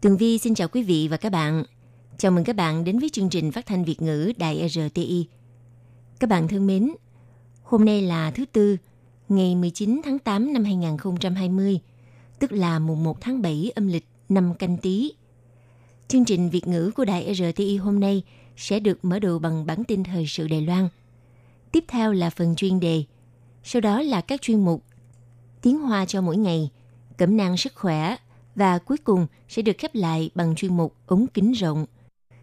Tường Vi xin chào quý vị và các bạn. Chào mừng các bạn đến với chương trình phát thanh Việt ngữ Đài RTI. Các bạn thân mến, hôm nay là thứ Tư, ngày 19 tháng 8 năm 2020, tức là mùng 1 tháng 7 âm lịch năm canh tí. Chương trình Việt ngữ của Đài RTI hôm nay sẽ được mở đầu bằng bản tin thời sự Đài Loan. Tiếp theo là phần chuyên đề, sau đó là các chuyên mục Tiếng Hoa cho mỗi ngày, Cẩm nang sức khỏe và cuối cùng sẽ được khép lại bằng chuyên mục ống kính rộng.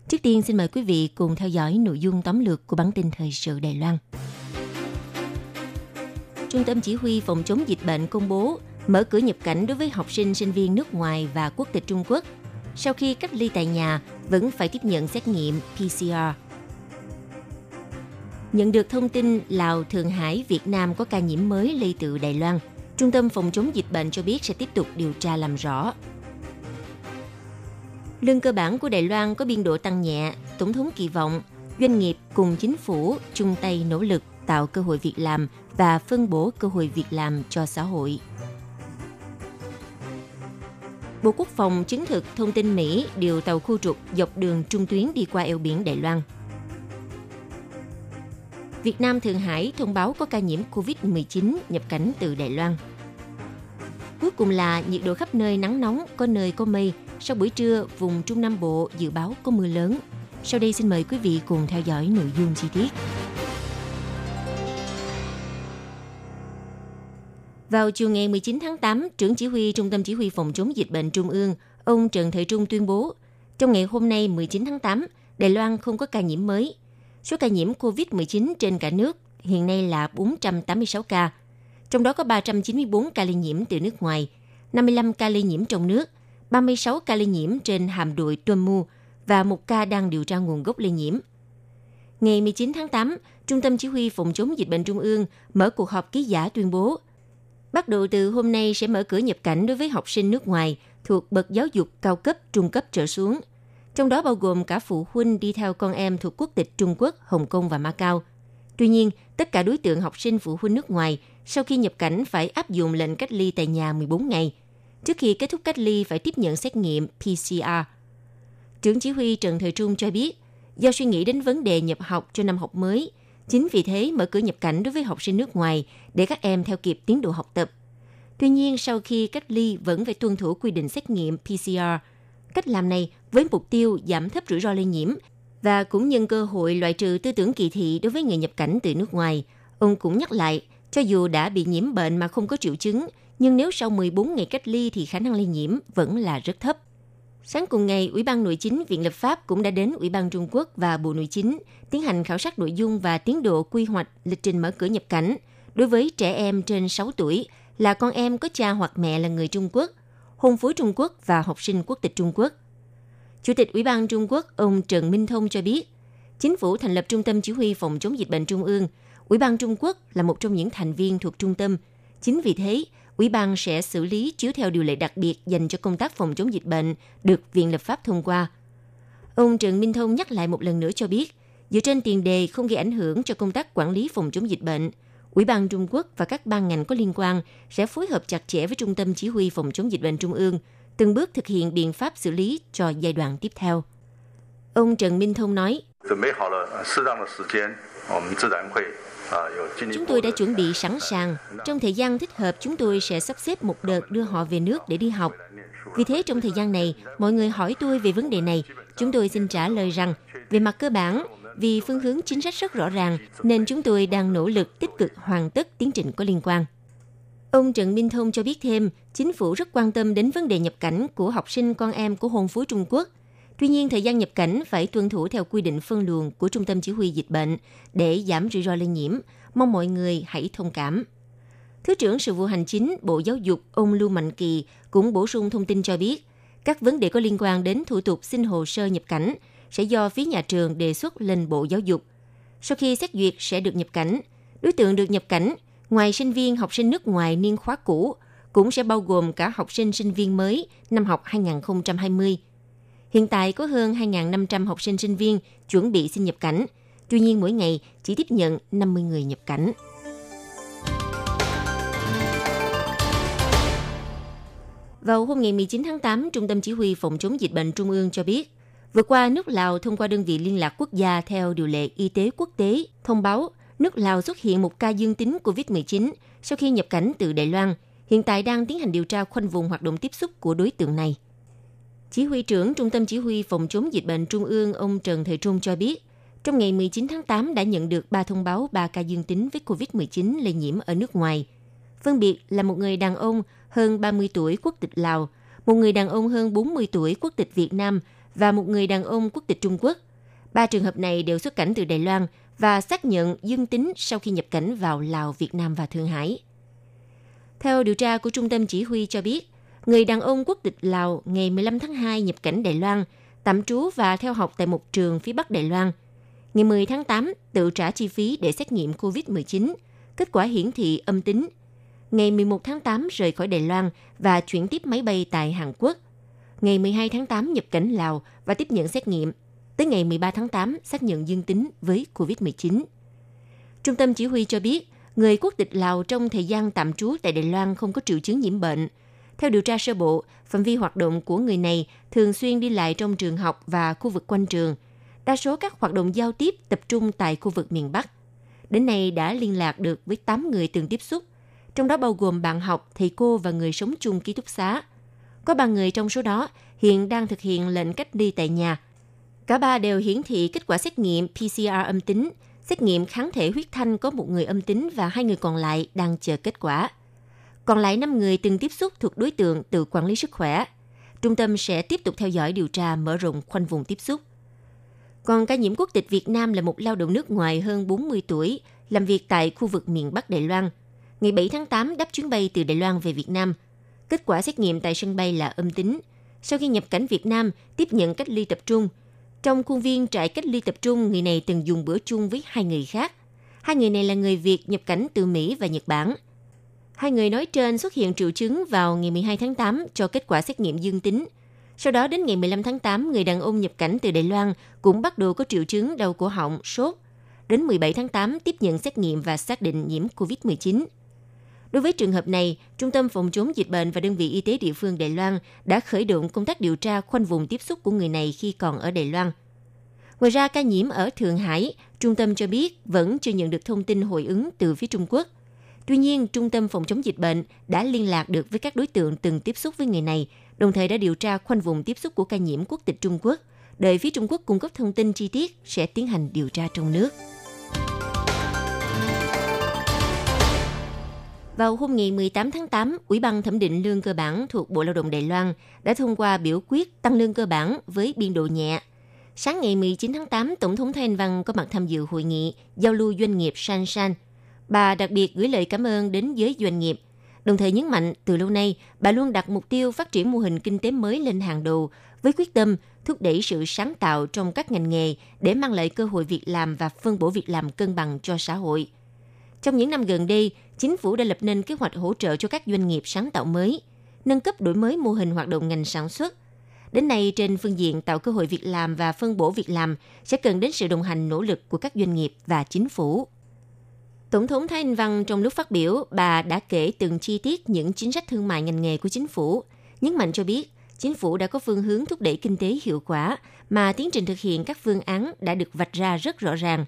Trước tiên xin mời quý vị cùng theo dõi nội dung tóm lược của bản tin thời sự Đài Loan. Trung tâm Chỉ huy Phòng chống dịch bệnh công bố mở cửa nhập cảnh đối với học sinh, sinh viên nước ngoài và quốc tịch Trung Quốc. Sau khi cách ly tại nhà, vẫn phải tiếp nhận xét nghiệm PCR. Nhận được thông tin Lào, Thượng Hải, Việt Nam có ca nhiễm mới lây từ Đài Loan, Trung tâm Phòng chống dịch bệnh cho biết sẽ tiếp tục điều tra làm rõ. Lương cơ bản của Đài Loan có biên độ tăng nhẹ, Tổng thống kỳ vọng doanh nghiệp cùng chính phủ chung tay nỗ lực tạo cơ hội việc làm và phân bổ cơ hội việc làm cho xã hội. Bộ Quốc phòng chứng thực thông tin Mỹ điều tàu khu trục dọc đường trung tuyến đi qua eo biển Đài Loan. Việt Nam Thượng Hải thông báo có ca nhiễm COVID-19 nhập cảnh từ Đài Loan. Cuối cùng là nhiệt độ khắp nơi nắng nóng, có nơi có mây. Sau buổi trưa, vùng Trung Nam Bộ dự báo có mưa lớn. Sau đây xin mời quý vị cùng theo dõi nội dung chi tiết. Vào chiều ngày 19 tháng 8, trưởng chỉ huy Trung tâm Chỉ huy Phòng chống dịch bệnh Trung ương, ông Trần Thời Trung tuyên bố, trong ngày hôm nay 19 tháng 8, Đài Loan không có ca nhiễm mới. Số ca nhiễm COVID-19 trên cả nước hiện nay là 486 ca, trong đó có 394 ca lây nhiễm từ nước ngoài, 55 ca lây nhiễm trong nước, 36 ca lây nhiễm trên hàm đội Tuân Mu và một ca đang điều tra nguồn gốc lây nhiễm. Ngày 19 tháng 8, Trung tâm Chỉ huy Phòng chống dịch bệnh Trung ương mở cuộc họp ký giả tuyên bố, bắt đầu từ hôm nay sẽ mở cửa nhập cảnh đối với học sinh nước ngoài thuộc bậc giáo dục cao cấp, trung cấp trở xuống, trong đó bao gồm cả phụ huynh đi theo con em thuộc quốc tịch Trung Quốc, Hồng Kông và Macau. Tuy nhiên, tất cả đối tượng học sinh phụ huynh nước ngoài sau khi nhập cảnh phải áp dụng lệnh cách ly tại nhà 14 ngày. Trước khi kết thúc cách ly phải tiếp nhận xét nghiệm PCR. Trưởng chỉ huy Trần Thời Trung cho biết, do suy nghĩ đến vấn đề nhập học cho năm học mới, chính vì thế mở cửa nhập cảnh đối với học sinh nước ngoài để các em theo kịp tiến độ học tập. Tuy nhiên, sau khi cách ly vẫn phải tuân thủ quy định xét nghiệm PCR. Cách làm này với mục tiêu giảm thấp rủi ro lây nhiễm và cũng nhân cơ hội loại trừ tư tưởng kỳ thị đối với người nhập cảnh từ nước ngoài. Ông cũng nhắc lại, cho dù đã bị nhiễm bệnh mà không có triệu chứng, nhưng nếu sau 14 ngày cách ly thì khả năng lây nhiễm vẫn là rất thấp. Sáng cùng ngày, Ủy ban Nội chính Viện Lập pháp cũng đã đến Ủy ban Trung Quốc và Bộ Nội chính tiến hành khảo sát nội dung và tiến độ quy hoạch lịch trình mở cửa nhập cảnh đối với trẻ em trên 6 tuổi là con em có cha hoặc mẹ là người Trung Quốc, hôn phối Trung Quốc và học sinh quốc tịch Trung Quốc. Chủ tịch Ủy ban Trung Quốc ông Trần Minh Thông cho biết, chính phủ thành lập Trung tâm Chỉ huy Phòng chống dịch bệnh Trung ương. Ủy ban Trung Quốc là một trong những thành viên thuộc trung tâm. Chính vì thế, Ủy ban sẽ xử lý chiếu theo điều lệ đặc biệt dành cho công tác phòng chống dịch bệnh được Viện Lập pháp thông qua. Ông Trần Minh Thông nhắc lại một lần nữa cho biết, dựa trên tiền đề không gây ảnh hưởng cho công tác quản lý phòng chống dịch bệnh, Ủy ban Trung Quốc và các ban ngành có liên quan sẽ phối hợp chặt chẽ với Trung tâm Chỉ huy Phòng chống dịch bệnh Trung ương, từng bước thực hiện biện pháp xử lý cho giai đoạn tiếp theo. Ông Trần Minh Thông nói, Chúng tôi đã chuẩn bị sẵn sàng. Trong thời gian thích hợp, chúng tôi sẽ sắp xếp một đợt đưa họ về nước để đi học. Vì thế, trong thời gian này, mọi người hỏi tôi về vấn đề này. Chúng tôi xin trả lời rằng, về mặt cơ bản, vì phương hướng chính sách rất rõ ràng, nên chúng tôi đang nỗ lực tích cực hoàn tất tiến trình có liên quan. Ông Trần Minh Thông cho biết thêm, chính phủ rất quan tâm đến vấn đề nhập cảnh của học sinh con em của hôn phú Trung Quốc. Tuy nhiên, thời gian nhập cảnh phải tuân thủ theo quy định phân luồng của Trung tâm Chỉ huy Dịch bệnh để giảm rủi ro lây nhiễm. Mong mọi người hãy thông cảm. Thứ trưởng Sự vụ Hành chính Bộ Giáo dục ông Lưu Mạnh Kỳ cũng bổ sung thông tin cho biết, Các vấn đề có liên quan đến thủ tục xin hồ sơ nhập cảnh sẽ do phía nhà trường đề xuất lên Bộ Giáo dục. Sau khi xét duyệt sẽ được nhập cảnh. Đối tượng được nhập cảnh, ngoài sinh viên học sinh nước ngoài niên khóa cũ, cũng sẽ bao gồm cả học sinh sinh viên mới năm học 2020. Hiện tại có hơn 2.500 học sinh sinh viên chuẩn bị xin nhập cảnh. Tuy nhiên mỗi ngày chỉ tiếp nhận 50 người nhập cảnh. Vào hôm ngày 19 tháng 8, Trung tâm Chỉ huy Phòng chống dịch bệnh Trung ương cho biết, vừa qua nước Lào thông qua đơn vị liên lạc quốc gia theo điều lệ y tế quốc tế thông báo nước Lào xuất hiện một ca dương tính COVID-19 sau khi nhập cảnh từ Đài Loan, hiện tại đang tiến hành điều tra khoanh vùng hoạt động tiếp xúc của đối tượng này. Chỉ huy trưởng Trung tâm Chỉ huy Phòng chống dịch bệnh Trung ương ông Trần Thời Trung cho biết, trong ngày 19 tháng 8 đã nhận được 3 thông báo 3 ca dương tính với COVID-19 lây nhiễm ở nước ngoài. Phân biệt là một người đàn ông hơn 30 tuổi quốc tịch Lào, một người đàn ông hơn 40 tuổi quốc tịch Việt Nam và một người đàn ông quốc tịch Trung Quốc. Ba trường hợp này đều xuất cảnh từ Đài Loan và xác nhận dương tính sau khi nhập cảnh vào Lào, Việt Nam và Thượng Hải. Theo điều tra của Trung tâm Chỉ huy cho biết, người đàn ông quốc tịch Lào ngày 15 tháng 2 nhập cảnh Đài Loan, tạm trú và theo học tại một trường phía Bắc Đài Loan. Ngày 10 tháng 8, tự trả chi phí để xét nghiệm COVID-19. Kết quả hiển thị âm tính. Ngày 11 tháng 8 rời khỏi Đài Loan và chuyển tiếp máy bay tại Hàn Quốc. Ngày 12 tháng 8 nhập cảnh Lào và tiếp nhận xét nghiệm. Tới ngày 13 tháng 8 xác nhận dương tính với COVID-19. Trung tâm chỉ huy cho biết, người quốc tịch Lào trong thời gian tạm trú tại Đài Loan không có triệu chứng nhiễm bệnh – theo điều tra sơ bộ, phạm vi hoạt động của người này thường xuyên đi lại trong trường học và khu vực quanh trường. Đa số các hoạt động giao tiếp tập trung tại khu vực miền Bắc. Đến nay đã liên lạc được với 8 người từng tiếp xúc, trong đó bao gồm bạn học, thầy cô và người sống chung ký túc xá. Có ba người trong số đó hiện đang thực hiện lệnh cách ly tại nhà. Cả ba đều hiển thị kết quả xét nghiệm PCR âm tính, xét nghiệm kháng thể huyết thanh có một người âm tính và hai người còn lại đang chờ kết quả. Còn lại 5 người từng tiếp xúc thuộc đối tượng tự quản lý sức khỏe. Trung tâm sẽ tiếp tục theo dõi điều tra mở rộng khoanh vùng tiếp xúc. Còn ca nhiễm quốc tịch Việt Nam là một lao động nước ngoài hơn 40 tuổi, làm việc tại khu vực miền Bắc Đài Loan. Ngày 7 tháng 8 đáp chuyến bay từ Đài Loan về Việt Nam. Kết quả xét nghiệm tại sân bay là âm tính. Sau khi nhập cảnh Việt Nam, tiếp nhận cách ly tập trung. Trong khuôn viên trại cách ly tập trung, người này từng dùng bữa chung với hai người khác. Hai người này là người Việt nhập cảnh từ Mỹ và Nhật Bản – Hai người nói trên xuất hiện triệu chứng vào ngày 12 tháng 8 cho kết quả xét nghiệm dương tính. Sau đó đến ngày 15 tháng 8, người đàn ông nhập cảnh từ Đài Loan cũng bắt đầu có triệu chứng đau cổ họng, sốt. Đến 17 tháng 8 tiếp nhận xét nghiệm và xác định nhiễm COVID-19. Đối với trường hợp này, Trung tâm Phòng chống dịch bệnh và đơn vị y tế địa phương Đài Loan đã khởi động công tác điều tra khoanh vùng tiếp xúc của người này khi còn ở Đài Loan. Ngoài ra, ca nhiễm ở Thượng Hải, trung tâm cho biết vẫn chưa nhận được thông tin hồi ứng từ phía Trung Quốc – Tuy nhiên, Trung tâm Phòng chống dịch bệnh đã liên lạc được với các đối tượng từng tiếp xúc với người này, đồng thời đã điều tra khoanh vùng tiếp xúc của ca nhiễm quốc tịch Trung Quốc. Đợi phía Trung Quốc cung cấp thông tin chi tiết sẽ tiến hành điều tra trong nước. Vào hôm ngày 18 tháng 8, Ủy ban thẩm định lương cơ bản thuộc Bộ Lao động Đài Loan đã thông qua biểu quyết tăng lương cơ bản với biên độ nhẹ. Sáng ngày 19 tháng 8, Tổng thống Thanh Văn có mặt tham dự hội nghị giao lưu doanh nghiệp San San Bà đặc biệt gửi lời cảm ơn đến giới doanh nghiệp, đồng thời nhấn mạnh từ lâu nay bà luôn đặt mục tiêu phát triển mô hình kinh tế mới lên hàng đầu với quyết tâm thúc đẩy sự sáng tạo trong các ngành nghề để mang lại cơ hội việc làm và phân bổ việc làm cân bằng cho xã hội. Trong những năm gần đây, chính phủ đã lập nên kế hoạch hỗ trợ cho các doanh nghiệp sáng tạo mới, nâng cấp đổi mới mô hình hoạt động ngành sản xuất. Đến nay, trên phương diện tạo cơ hội việc làm và phân bổ việc làm sẽ cần đến sự đồng hành nỗ lực của các doanh nghiệp và chính phủ. Tổng thống Thái Anh Văn trong lúc phát biểu, bà đã kể từng chi tiết những chính sách thương mại ngành nghề của chính phủ, nhấn mạnh cho biết chính phủ đã có phương hướng thúc đẩy kinh tế hiệu quả mà tiến trình thực hiện các phương án đã được vạch ra rất rõ ràng.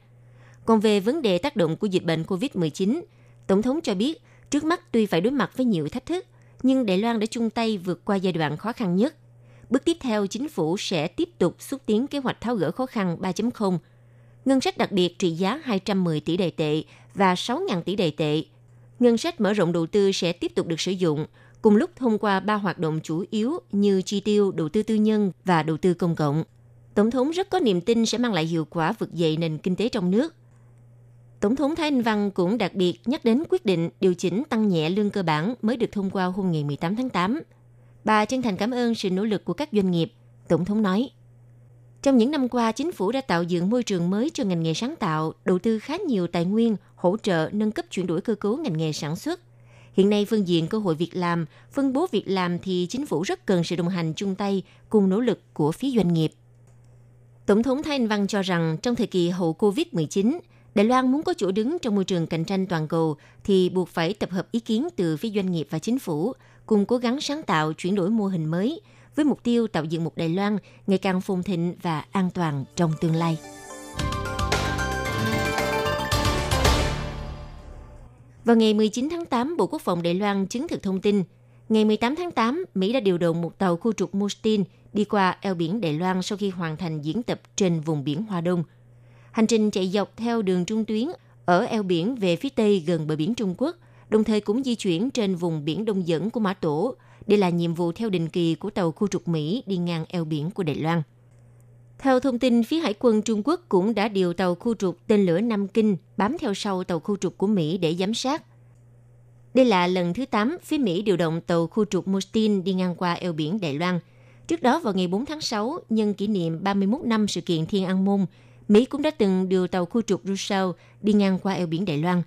Còn về vấn đề tác động của dịch bệnh COVID-19, Tổng thống cho biết trước mắt tuy phải đối mặt với nhiều thách thức, nhưng Đài Loan đã chung tay vượt qua giai đoạn khó khăn nhất. Bước tiếp theo, chính phủ sẽ tiếp tục xúc tiến kế hoạch tháo gỡ khó khăn 3.0 ngân sách đặc biệt trị giá 210 tỷ đài tệ và 6.000 tỷ đài tệ. Ngân sách mở rộng đầu tư sẽ tiếp tục được sử dụng, cùng lúc thông qua ba hoạt động chủ yếu như chi tiêu, đầu tư tư nhân và đầu tư công cộng. Tổng thống rất có niềm tin sẽ mang lại hiệu quả vực dậy nền kinh tế trong nước. Tổng thống Thái Anh Văn cũng đặc biệt nhắc đến quyết định điều chỉnh tăng nhẹ lương cơ bản mới được thông qua hôm ngày 18 tháng 8. Bà chân thành cảm ơn sự nỗ lực của các doanh nghiệp, Tổng thống nói. Trong những năm qua, chính phủ đã tạo dựng môi trường mới cho ngành nghề sáng tạo, đầu tư khá nhiều tài nguyên, hỗ trợ nâng cấp chuyển đổi cơ cấu ngành nghề sản xuất. Hiện nay, phương diện cơ hội việc làm, phân bố việc làm thì chính phủ rất cần sự đồng hành chung tay cùng nỗ lực của phía doanh nghiệp. Tổng thống Thái Anh Văn cho rằng trong thời kỳ hậu COVID-19, Đài Loan muốn có chỗ đứng trong môi trường cạnh tranh toàn cầu thì buộc phải tập hợp ý kiến từ phía doanh nghiệp và chính phủ, cùng cố gắng sáng tạo chuyển đổi mô hình mới với mục tiêu tạo dựng một Đài Loan ngày càng phồn thịnh và an toàn trong tương lai. Vào ngày 19 tháng 8, Bộ Quốc phòng Đài Loan chứng thực thông tin, ngày 18 tháng 8, Mỹ đã điều động một tàu khu trục Mustin đi qua eo biển Đài Loan sau khi hoàn thành diễn tập trên vùng biển Hoa Đông. Hành trình chạy dọc theo đường trung tuyến ở eo biển về phía tây gần bờ biển Trung Quốc, đồng thời cũng di chuyển trên vùng biển đông dẫn của Mã Tổ. Đây là nhiệm vụ theo định kỳ của tàu khu trục Mỹ đi ngang eo biển của Đài Loan. Theo thông tin, phía Hải quân Trung Quốc cũng đã điều tàu khu trục tên lửa Nam Kinh bám theo sau tàu khu trục của Mỹ để giám sát. Đây là lần thứ 8 phía Mỹ điều động tàu khu trục Mustin đi ngang qua eo biển Đài Loan. Trước đó vào ngày 4 tháng 6, nhân kỷ niệm 31 năm sự kiện Thiên An Môn, Mỹ cũng đã từng điều tàu khu trục Rousseau đi ngang qua eo biển Đài Loan.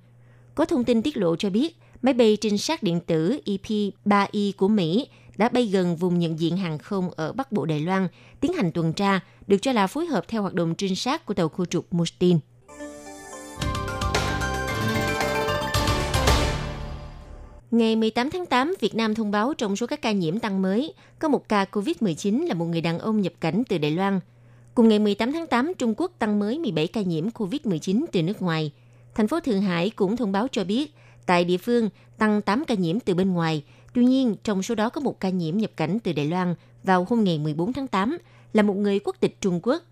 Có thông tin tiết lộ cho biết, máy bay trinh sát điện tử EP-3I của Mỹ đã bay gần vùng nhận diện hàng không ở Bắc Bộ Đài Loan, tiến hành tuần tra, được cho là phối hợp theo hoạt động trinh sát của tàu khu trục Mustin. Ngày 18 tháng 8, Việt Nam thông báo trong số các ca nhiễm tăng mới, có một ca COVID-19 là một người đàn ông nhập cảnh từ Đài Loan. Cùng ngày 18 tháng 8, Trung Quốc tăng mới 17 ca nhiễm COVID-19 từ nước ngoài. Thành phố Thượng Hải cũng thông báo cho biết, tại địa phương tăng 8 ca nhiễm từ bên ngoài. Tuy nhiên, trong số đó có một ca nhiễm nhập cảnh từ Đài Loan vào hôm ngày 14 tháng 8, là một người quốc tịch Trung Quốc.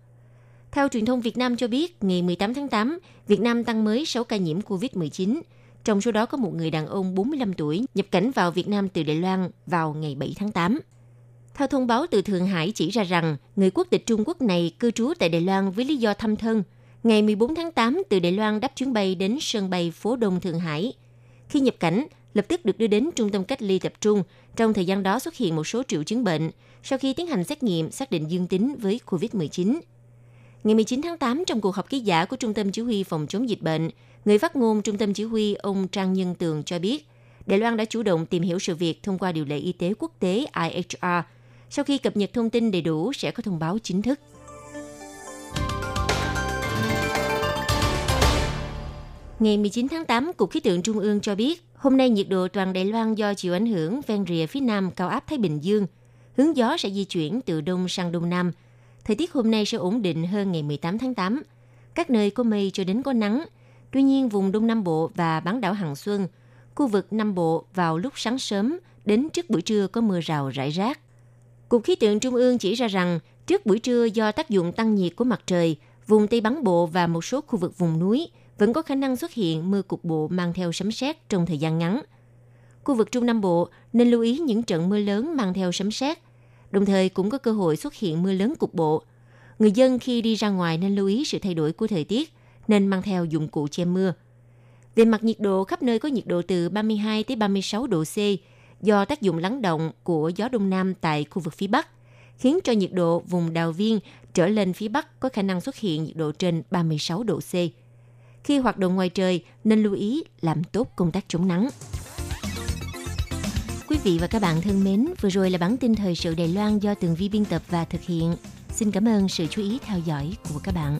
Theo truyền thông Việt Nam cho biết, ngày 18 tháng 8, Việt Nam tăng mới 6 ca nhiễm COVID-19. Trong số đó có một người đàn ông 45 tuổi nhập cảnh vào Việt Nam từ Đài Loan vào ngày 7 tháng 8. Theo thông báo từ Thượng Hải chỉ ra rằng, người quốc tịch Trung Quốc này cư trú tại Đài Loan với lý do thăm thân. Ngày 14 tháng 8, từ Đài Loan đáp chuyến bay đến sân bay phố Đông Thượng Hải. Khi nhập cảnh, lập tức được đưa đến trung tâm cách ly tập trung. Trong thời gian đó xuất hiện một số triệu chứng bệnh. Sau khi tiến hành xét nghiệm, xác định dương tính với COVID-19. Ngày 19 tháng 8, trong cuộc họp ký giả của Trung tâm Chỉ huy Phòng chống dịch bệnh, người phát ngôn Trung tâm Chỉ huy ông Trang Nhân Tường cho biết, Đài Loan đã chủ động tìm hiểu sự việc thông qua điều lệ y tế quốc tế IHR. Sau khi cập nhật thông tin đầy đủ, sẽ có thông báo chính thức. Ngày 19 tháng 8, Cục Khí tượng Trung ương cho biết, hôm nay nhiệt độ toàn Đài Loan do chịu ảnh hưởng ven rìa phía nam cao áp Thái Bình Dương. Hướng gió sẽ di chuyển từ đông sang đông nam. Thời tiết hôm nay sẽ ổn định hơn ngày 18 tháng 8. Các nơi có mây cho đến có nắng. Tuy nhiên, vùng Đông Nam Bộ và bán đảo Hằng Xuân, khu vực Nam Bộ vào lúc sáng sớm đến trước buổi trưa có mưa rào rải rác. Cục Khí tượng Trung ương chỉ ra rằng, trước buổi trưa do tác dụng tăng nhiệt của mặt trời, vùng Tây bắc Bộ và một số khu vực vùng núi – vẫn có khả năng xuất hiện mưa cục bộ mang theo sấm sét trong thời gian ngắn. Khu vực Trung Nam Bộ nên lưu ý những trận mưa lớn mang theo sấm sét, đồng thời cũng có cơ hội xuất hiện mưa lớn cục bộ. Người dân khi đi ra ngoài nên lưu ý sự thay đổi của thời tiết, nên mang theo dụng cụ che mưa. Về mặt nhiệt độ, khắp nơi có nhiệt độ từ 32 tới 36 độ C do tác dụng lắng động của gió đông nam tại khu vực phía Bắc, khiến cho nhiệt độ vùng đào viên trở lên phía Bắc có khả năng xuất hiện nhiệt độ trên 36 độ C. Khi hoạt động ngoài trời nên lưu ý làm tốt công tác chống nắng. Quý vị và các bạn thân mến, vừa rồi là bản tin thời sự Đài Loan do Tường Vi biên tập và thực hiện. Xin cảm ơn sự chú ý theo dõi của các bạn.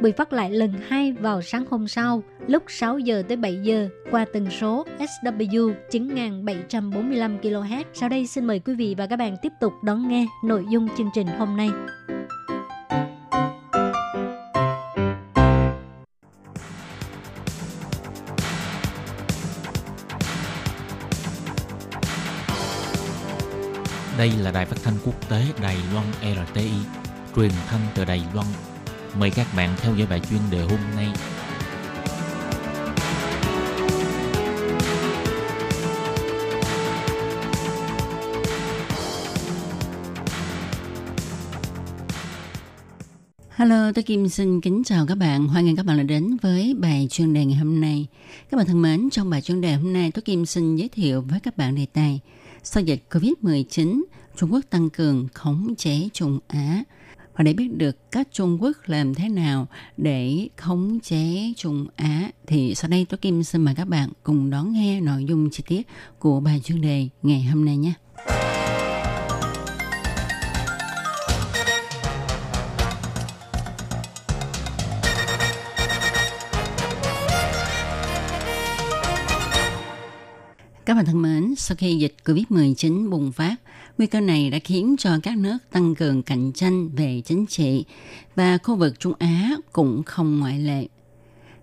bị phát lại lần hai vào sáng hôm sau lúc 6 giờ tới 7 giờ qua tần số SW 9745 kHz. Sau đây xin mời quý vị và các bạn tiếp tục đón nghe nội dung chương trình hôm nay. Đây là đài phát thanh quốc tế Đài Loan RTI, truyền thanh từ Đài Loan Mời các bạn theo dõi bài chuyên đề hôm nay. Hello, tôi Kim xin kính chào các bạn. Hoan nghênh các bạn đã đến với bài chuyên đề ngày hôm nay. Các bạn thân mến, trong bài chuyên đề hôm nay, tôi Kim xin giới thiệu với các bạn đề tài sau dịch COVID-19, Trung Quốc tăng cường khống chế Trung Á. Và để biết được các Trung Quốc làm thế nào để khống chế Trung Á, thì sau đây tôi Kim xin mời các bạn cùng đón nghe nội dung chi tiết của bài chuyên đề ngày hôm nay nhé. Các bạn thân mến, sau khi dịch COVID-19 bùng phát, nguy cơ này đã khiến cho các nước tăng cường cạnh tranh về chính trị và khu vực Trung Á cũng không ngoại lệ.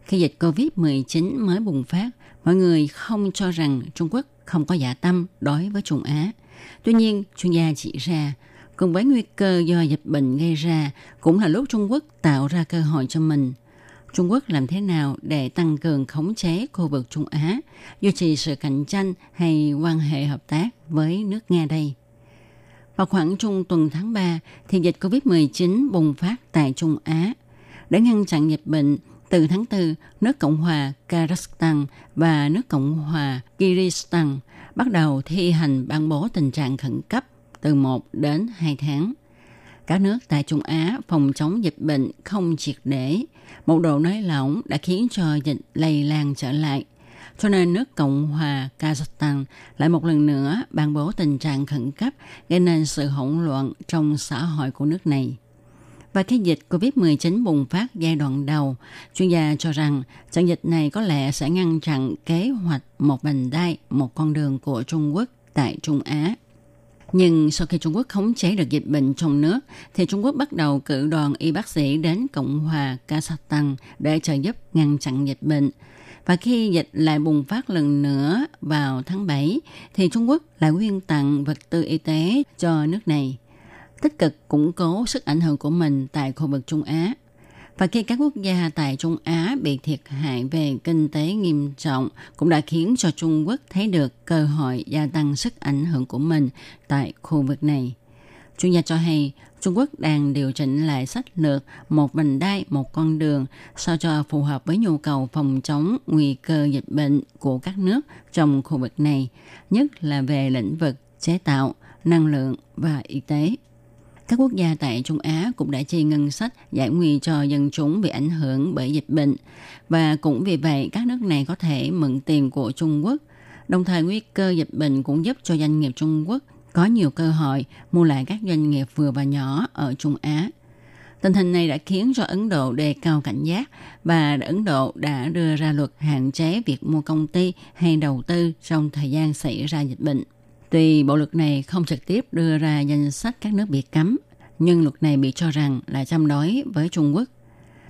Khi dịch COVID-19 mới bùng phát, mọi người không cho rằng Trung Quốc không có dạ tâm đối với Trung Á. Tuy nhiên, chuyên gia chỉ ra, cùng với nguy cơ do dịch bệnh gây ra, cũng là lúc Trung Quốc tạo ra cơ hội cho mình – Trung Quốc làm thế nào để tăng cường khống chế khu vực Trung Á, duy trì sự cạnh tranh hay quan hệ hợp tác với nước Nga đây? Vào khoảng trung tuần tháng 3, thì dịch COVID-19 bùng phát tại Trung Á. Để ngăn chặn dịch bệnh, từ tháng 4, nước Cộng hòa Kazakhstan và nước Cộng hòa Kyrgyzstan bắt đầu thi hành ban bố tình trạng khẩn cấp từ 1 đến 2 tháng. Các nước tại Trung Á phòng chống dịch bệnh không triệt để, một độ nới lỏng đã khiến cho dịch lây lan trở lại. Cho nên nước Cộng hòa Kazakhstan lại một lần nữa ban bố tình trạng khẩn cấp gây nên sự hỗn loạn trong xã hội của nước này. Và khi dịch COVID-19 bùng phát giai đoạn đầu, chuyên gia cho rằng trận dịch này có lẽ sẽ ngăn chặn kế hoạch một vành đai, một con đường của Trung Quốc tại Trung Á. Nhưng sau khi Trung Quốc khống chế được dịch bệnh trong nước, thì Trung Quốc bắt đầu cử đoàn y bác sĩ đến Cộng hòa Kazakhstan để trợ giúp ngăn chặn dịch bệnh. Và khi dịch lại bùng phát lần nữa vào tháng 7, thì Trung Quốc lại quyên tặng vật tư y tế cho nước này, tích cực củng cố sức ảnh hưởng của mình tại khu vực Trung Á. Và khi các quốc gia tại Trung Á bị thiệt hại về kinh tế nghiêm trọng cũng đã khiến cho Trung Quốc thấy được cơ hội gia tăng sức ảnh hưởng của mình tại khu vực này. Chuyên gia cho hay Trung Quốc đang điều chỉnh lại sách lược một vành đai, một con đường sao cho phù hợp với nhu cầu phòng chống nguy cơ dịch bệnh của các nước trong khu vực này, nhất là về lĩnh vực chế tạo, năng lượng và y tế. Các quốc gia tại Trung Á cũng đã chi ngân sách giải nguy cho dân chúng bị ảnh hưởng bởi dịch bệnh và cũng vì vậy, các nước này có thể mượn tiền của Trung Quốc. Đồng thời, nguy cơ dịch bệnh cũng giúp cho doanh nghiệp Trung Quốc có nhiều cơ hội mua lại các doanh nghiệp vừa và nhỏ ở Trung Á. Tình hình này đã khiến cho Ấn Độ đề cao cảnh giác và Ấn Độ đã đưa ra luật hạn chế việc mua công ty hay đầu tư trong thời gian xảy ra dịch bệnh. Tuy bộ luật này không trực tiếp đưa ra danh sách các nước bị cấm, nhưng luật này bị cho rằng là chăm đối với Trung Quốc.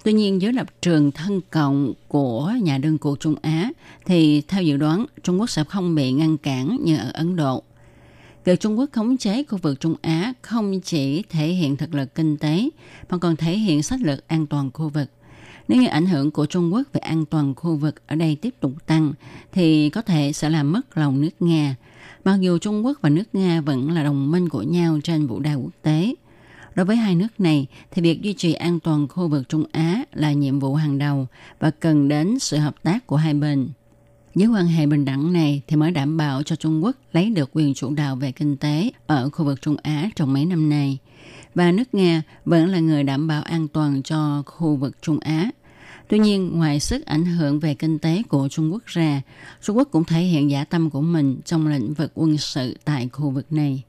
Tuy nhiên, dưới lập trường thân cộng của nhà đương cuộc Trung Á, thì theo dự đoán, Trung Quốc sẽ không bị ngăn cản như ở Ấn Độ. Việc Trung Quốc khống chế khu vực Trung Á không chỉ thể hiện thực lực kinh tế, mà còn thể hiện sách lược an toàn khu vực. Nếu như ảnh hưởng của Trung Quốc về an toàn khu vực ở đây tiếp tục tăng, thì có thể sẽ làm mất lòng nước Nga – Mặc dù Trung Quốc và nước Nga vẫn là đồng minh của nhau trên vũ đài quốc tế, đối với hai nước này thì việc duy trì an toàn khu vực Trung Á là nhiệm vụ hàng đầu và cần đến sự hợp tác của hai bên. Với quan hệ bình đẳng này thì mới đảm bảo cho Trung Quốc lấy được quyền chủ đạo về kinh tế ở khu vực Trung Á trong mấy năm nay. Và nước Nga vẫn là người đảm bảo an toàn cho khu vực Trung Á Tuy nhiên, ngoài sức ảnh hưởng về kinh tế của Trung Quốc ra, Trung Quốc cũng thể hiện giả tâm của mình trong lĩnh vực quân sự tại khu vực này.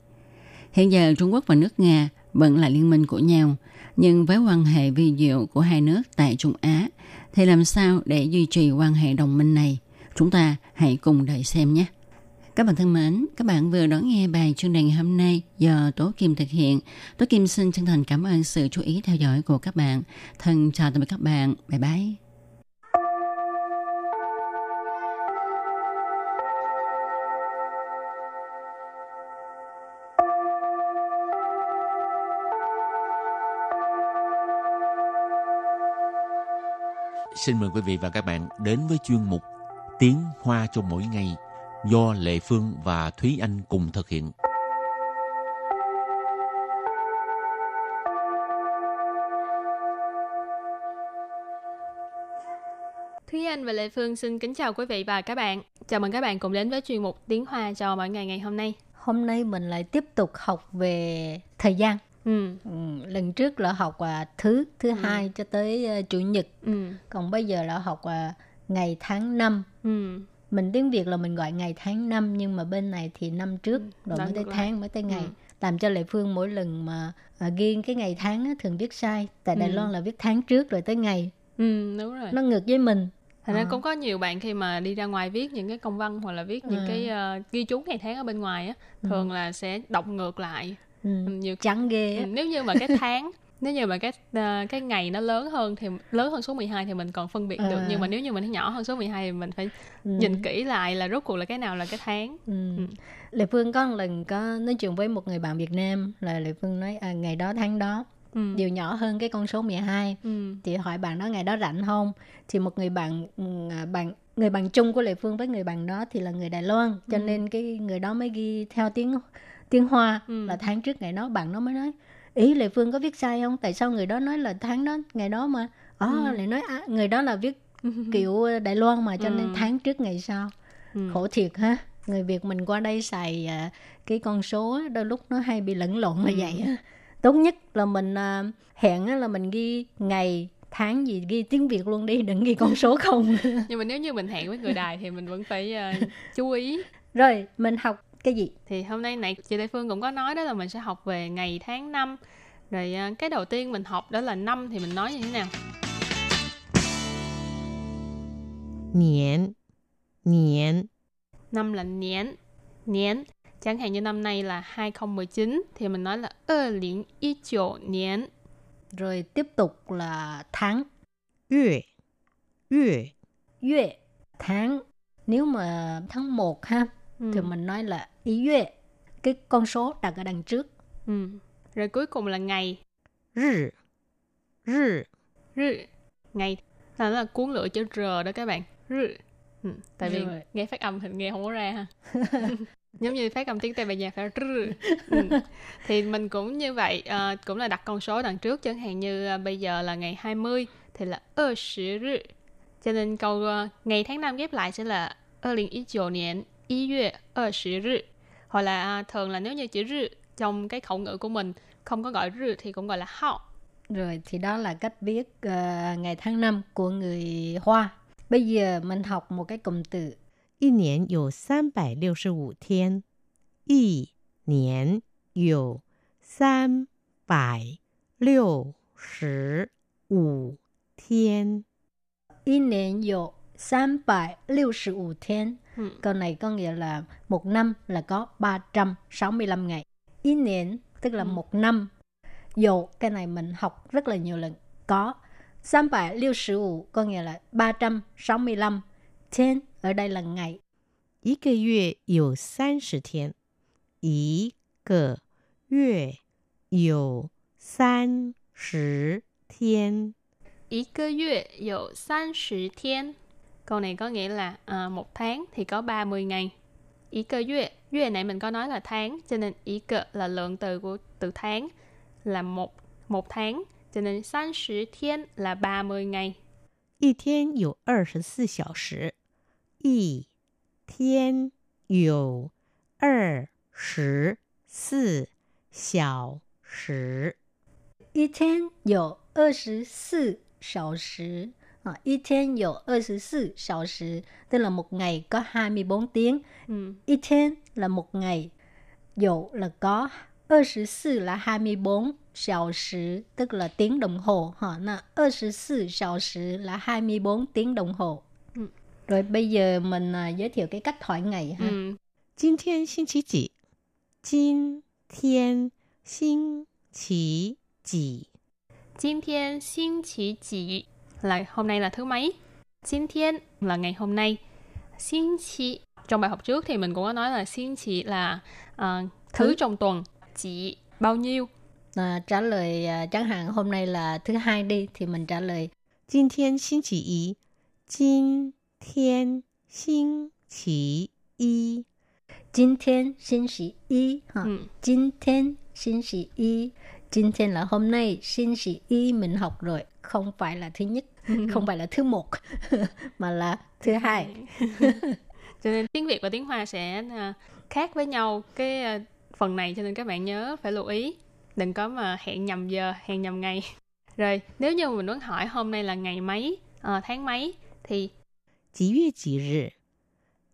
Hiện giờ Trung Quốc và nước Nga vẫn là liên minh của nhau, nhưng với quan hệ vi diệu của hai nước tại Trung Á, thì làm sao để duy trì quan hệ đồng minh này? Chúng ta hãy cùng đợi xem nhé. Các bạn thân mến, các bạn vừa đón nghe bài chuyên đề ngày hôm nay do Tố Kim thực hiện. Tố Kim xin chân thành cảm ơn sự chú ý theo dõi của các bạn. Thân chào tạm biệt các bạn. Bye bye. Xin mời quý vị và các bạn đến với chuyên mục Tiếng Hoa cho mỗi ngày – do Lệ Phương và Thúy Anh cùng thực hiện. Thúy Anh và Lệ Phương xin kính chào quý vị và các bạn. Chào mừng các bạn cùng đến với chuyên mục Tiếng Hoa cho mỗi ngày ngày hôm nay. Hôm nay mình lại tiếp tục học về thời gian. Ừ. Ừ, lần trước là học à, thứ thứ Ừ. hai cho tới à, chủ nhật, Ừ. còn bây giờ là học à, ngày tháng năm. Ừ. Mình tiếng Việt là mình gọi ngày tháng năm nhưng mà bên này thì năm trước Ừ, rồi mới tới tháng mới tới ngày. Ừ. Làm cho Lệ Phương mỗi lần mà à, ghi cái ngày tháng á, thường viết sai. Tại Đài Ừ. Loan là viết tháng trước rồi tới ngày. Ừ, đúng rồi. Nó ngược với mình. Thành ra Ờ. cũng có nhiều bạn khi mà đi ra ngoài viết những cái công văn hoặc là viết những Ừ. cái ờ, ghi chú ngày tháng ở bên ngoài á, thường là sẽ đọc ngược lại. Ừ. Ừ, nhiều Trắng ghê Ừ, á. nếu như mà cái tháng nếu như mà cái ờ, cái ngày nó lớn hơn thì lớn hơn số 12 thì mình còn phân biệt được À. nhưng mà nếu như mà nó nhỏ hơn số 12 thì mình phải Ừ. nhìn kỹ lại là rốt cuộc là cái nào là cái tháng. Ừ. Ừ. Lệ Phương có một lần có nói chuyện với một người bạn Việt Nam là Lệ Phương nói à, ngày đó tháng đó Ừ. đều nhỏ hơn cái con số 12 Ừ. thì hỏi bạn đó ngày đó rảnh không thì một người bạn ừ, à, bạn người bạn chung của Lệ Phương với người bạn đó thì là người Đài Loan cho Ừ. nên cái người đó mới ghi theo tiếng tiếng Hoa Ừ. là tháng trước ngày đó bạn nó mới nói ý Lệ Phương có viết sai không tại sao người đó nói là tháng đó ngày đó mà ờ Ừ. lại nói à, người đó là viết kiểu Đài Loan mà cho nên Ừ. tháng trước ngày sau Ừ. khổ thiệt ha người Việt mình qua đây xài à, cái con số đôi lúc nó hay bị lẫn lộn là Ừ. vậy á tốt nhất là mình à, hẹn là mình ghi ngày tháng gì ghi tiếng Việt luôn đi đừng ghi con số không nhưng mà nếu như mình hẹn với người đài thì mình vẫn phải ờ, chú ý rồi mình học cái gì? Thì hôm nay này chị Lê Phương cũng có nói đó là mình sẽ học về ngày tháng năm. Rồi à, cái đầu tiên mình học đó là năm thì mình nói như thế nào? Niên Niên Năm là niên Niên Chẳng hạn như năm nay là 2019 thì mình nói là 2019 niên Rồi tiếp tục là tháng. Yue. Yue. Yue. Tháng. Nếu mà tháng 1 ha ừ. thì mình nói là ý月cái con số đặt ở đằng trước ừ. rồi cuối cùng là ngày 日日 rư ngày là nó là cuốn lửa chữ r đó các bạn rư ừ. tại vì Rồi. nghe phát âm thì nghe không có ra ha giống như phát âm tiếng tây ban nha phải rư ừ. thì mình cũng như vậy ờ, cũng là đặt con số đằng trước chẳng hạn như ờ, bây giờ là ngày 20 thì là 20 rư cho nên câu ờ, ngày tháng năm ghép lại sẽ là 2019年1月20日 hoặc là à, thường là nếu như chữ rư trong cái khẩu ngữ của mình không có gọi rư thì cũng gọi là hao rồi thì đó là cách viết uh, ngày tháng năm của người Hoa. Bây giờ mình học một cái cụm từ. Y niên có 365 thiên. Y niên có 365 thiên. Y niên có 365 thiên. ừ. Câu này có nghĩa là một năm là có 365 ngày. Y niên tức là Ừ. một năm. Dụ cái này mình học rất là nhiều lần. Có 365 có nghĩa là 365 thiên ở đây là ngày. 一个月有三十天，一个月有三十天。 Ý cơ月有三十天. Câu này có nghĩa là à, một tháng thì có 30 ngày. Ý cơ月,月này mình có nói là tháng, cho nên ý cơ là lượng từ của từ tháng là một một tháng, cho nên 30 thiên là 30 ngày. 一天有二十四小时，一天有二十四小时。 一天有二十四小时 à, 一天有二十四小时 tức là một ngày có 24 tiếng. Ừ. 一天 là một ngày, dụ là có 24 là 24 小时 tức là tiếng đồng hồ ha. Nà 24 小时 là 24 tiếng đồng hồ. Ừ. Rồi bây giờ mình à, giới thiệu cái cách hỏi ngày ha. Ừ. 今天星期几？今天星期几？ 今天星期几 là hôm nay là thứ mấy. Xin thiên là ngày hôm nay. Xin chỉ trong bài học trước thì mình cũng có nói là xin chỉ là uh, thứ trong tuần. Chỉ bao nhiêu? À, trả lời à, uh, chẳng hạn hôm nay là thứ hai đi thì mình trả lời Jin thiên xin chỉ ý. Jin thiên xin chỉ ý. Jin thiên xin chỉ ý. Ha. Jin ừ. thiên xin chỉ ý. 今天 là hôm nay xin sĩ y mình học rồi. Không phải là thứ nhất không phải là thứ một mà là thứ hai. cho nên tiếng việt và tiếng hoa sẽ à, khác với nhau cái à, phần này cho nên các bạn nhớ phải lưu ý. Đừng có mà hẹn nhầm giờ hẹn nhầm ngày. Rồi nếu như mình muốn hỏi hôm nay là ngày mấy à, tháng mấy thì Chỉ yue chỉ rì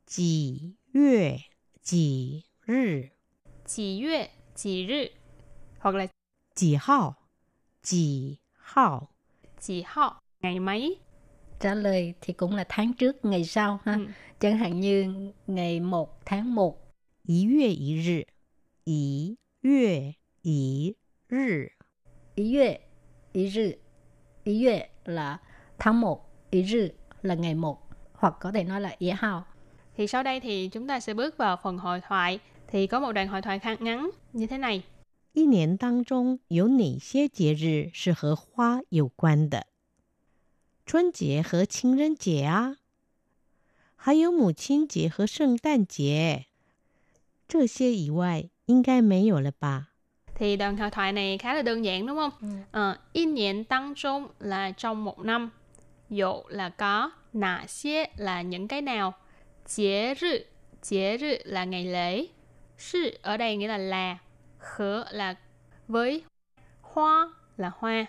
Chỉ yue chỉ rì Chỉ yue chỉ rì Hoặc là 几号？几号？ chỉ họ ngày mấy Trả lời thì cũng là tháng trước, ngày sau ha. Ừ. Chẳng hạn như ngày 1 tháng 1. 一月一日，一月一日， Ý月, ý rư. Ý月 là tháng 1, ý rư là ngày 1. Hoặc có thể nói là ý hao. thì sau đây thì chúng ta sẽ bước vào phần hội thoại thì có một đoạn hội thoại khá ngắn như thế này 一年当中有哪些节日是和花有关的？春节和情人节啊，还有母亲节和圣诞节。这些以外，应该没有了吧？ thì đoạn hội thoại này khá là đơn giản đúng không? Ừ. Ờ, in niên tăng trung là trong một năm, dụ là có, nà xie là những cái nào, chế rự, chế rự là ngày lễ, sự ở đây nghĩa là là, khở là với hoa là hoa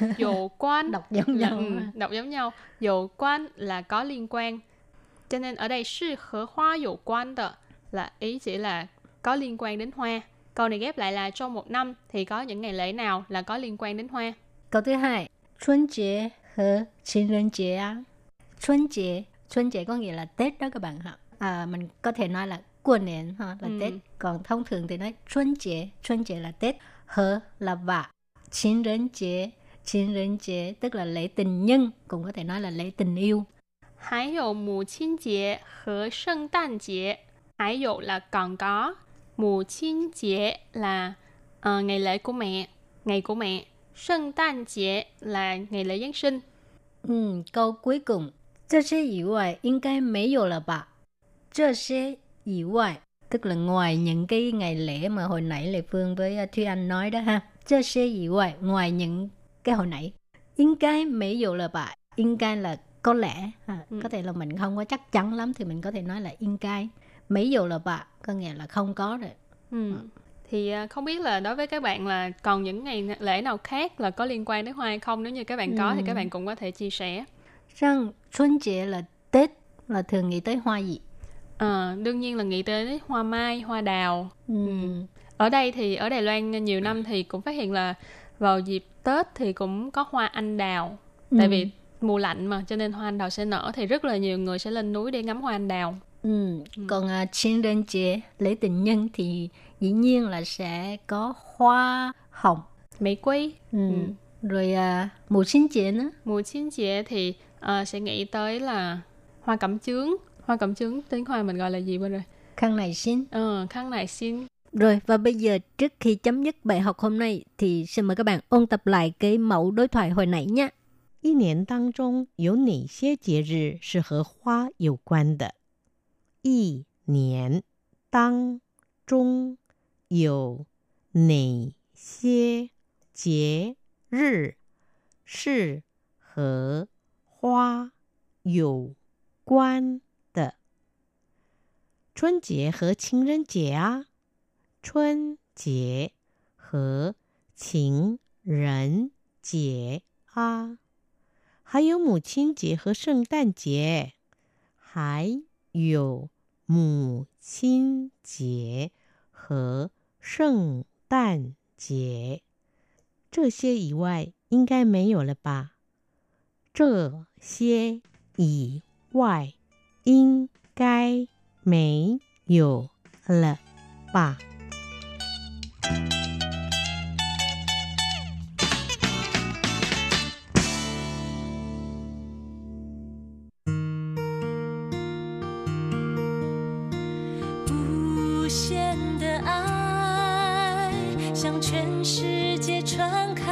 dồ quan đọc giống là, nhau ừ, đọc giống nhau. Dồ quan là có liên quan. Cho nên ở đây sư khở hoa dồ quan đó là ý chỉ là có liên quan đến hoa. Câu này ghép lại là trong một năm thì có những ngày lễ nào là có liên quan đến hoa? Câu thứ hai xuân chế hờ chính nhân chế á. Xuân chế xuân chế có nghĩa là tết đó các bạn ạ. À, mình có thể nói là qua niên ha, là Ừ. Tết. Còn thông thường thì nói Xuân chế, Xuân chế là Tết, hờ là và,情人节, 情人节tức là lễ tình nhân, cũng có thể nói là lễ tình yêu. 还有母亲节和圣诞节，还有 là còn có母亲节 là ờ, ngày lễ của mẹ, ngày của mẹ. 圣诞节 là ngày lễ Giáng sinh. Ừ, câu cuối cùng, 这些以外应该没有了吧？这些 以外 tức là ngoài những cái ngày lễ mà hồi nãy Lê Phương với uh, Thúy Anh nói đó ha. 这些以外 ngoài những cái hồi nãy. 应该没有了吧？应该 là có lẽ ha. Ừ. có thể là mình không có chắc chắn lắm thì mình có thể nói là 应该 mấy dụ là bà có nghĩa là không có rồi Ừ. Thì à, không biết là đối với các bạn là còn những ngày lễ nào khác là có liên quan đến hoa hay không? Nếu như các bạn có thì Ừ. các bạn cũng có thể chia sẻ. rằng xuân chế là Tết là thường nghĩ tới hoa gì à, đương nhiên là nghĩ tới hoa mai hoa đào ừ. Ừ. ở đây thì ở đài loan nhiều năm thì cũng phát hiện là vào dịp tết thì cũng có hoa anh đào ừ. tại vì mùa lạnh mà cho nên hoa anh đào sẽ nở thì rất là nhiều người sẽ lên núi để ngắm hoa anh đào ừ. ừ. còn uh, trên đơn chế lễ tình nhân thì dĩ nhiên là sẽ có hoa hồng mỹ quý ừ. Ừ. rồi uh, mùa sinh chế nữa mùa sinh chế thì uh, sẽ nghĩ tới là hoa cẩm chướng Hoa cẩm chướng tiếng hoa mình gọi là gì bên rồi? khăn này xin Ờ, khăn này xin Rồi và bây giờ trước khi chấm dứt bài học hôm nay thì xin mời các bạn ôn tập lại cái mẫu đối thoại hồi nãy nhé. 一年当中有哪些节日是和花有关的？一年当中有哪些节日是和花有关的？ 春节和情人节啊，春节和情人节啊。还有母亲节和圣诞节，还有母亲节和圣诞节，这些以外应该没有了吧？这些以外应该没有了吧？无限的爱向全世界传开，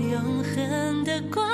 永恒的光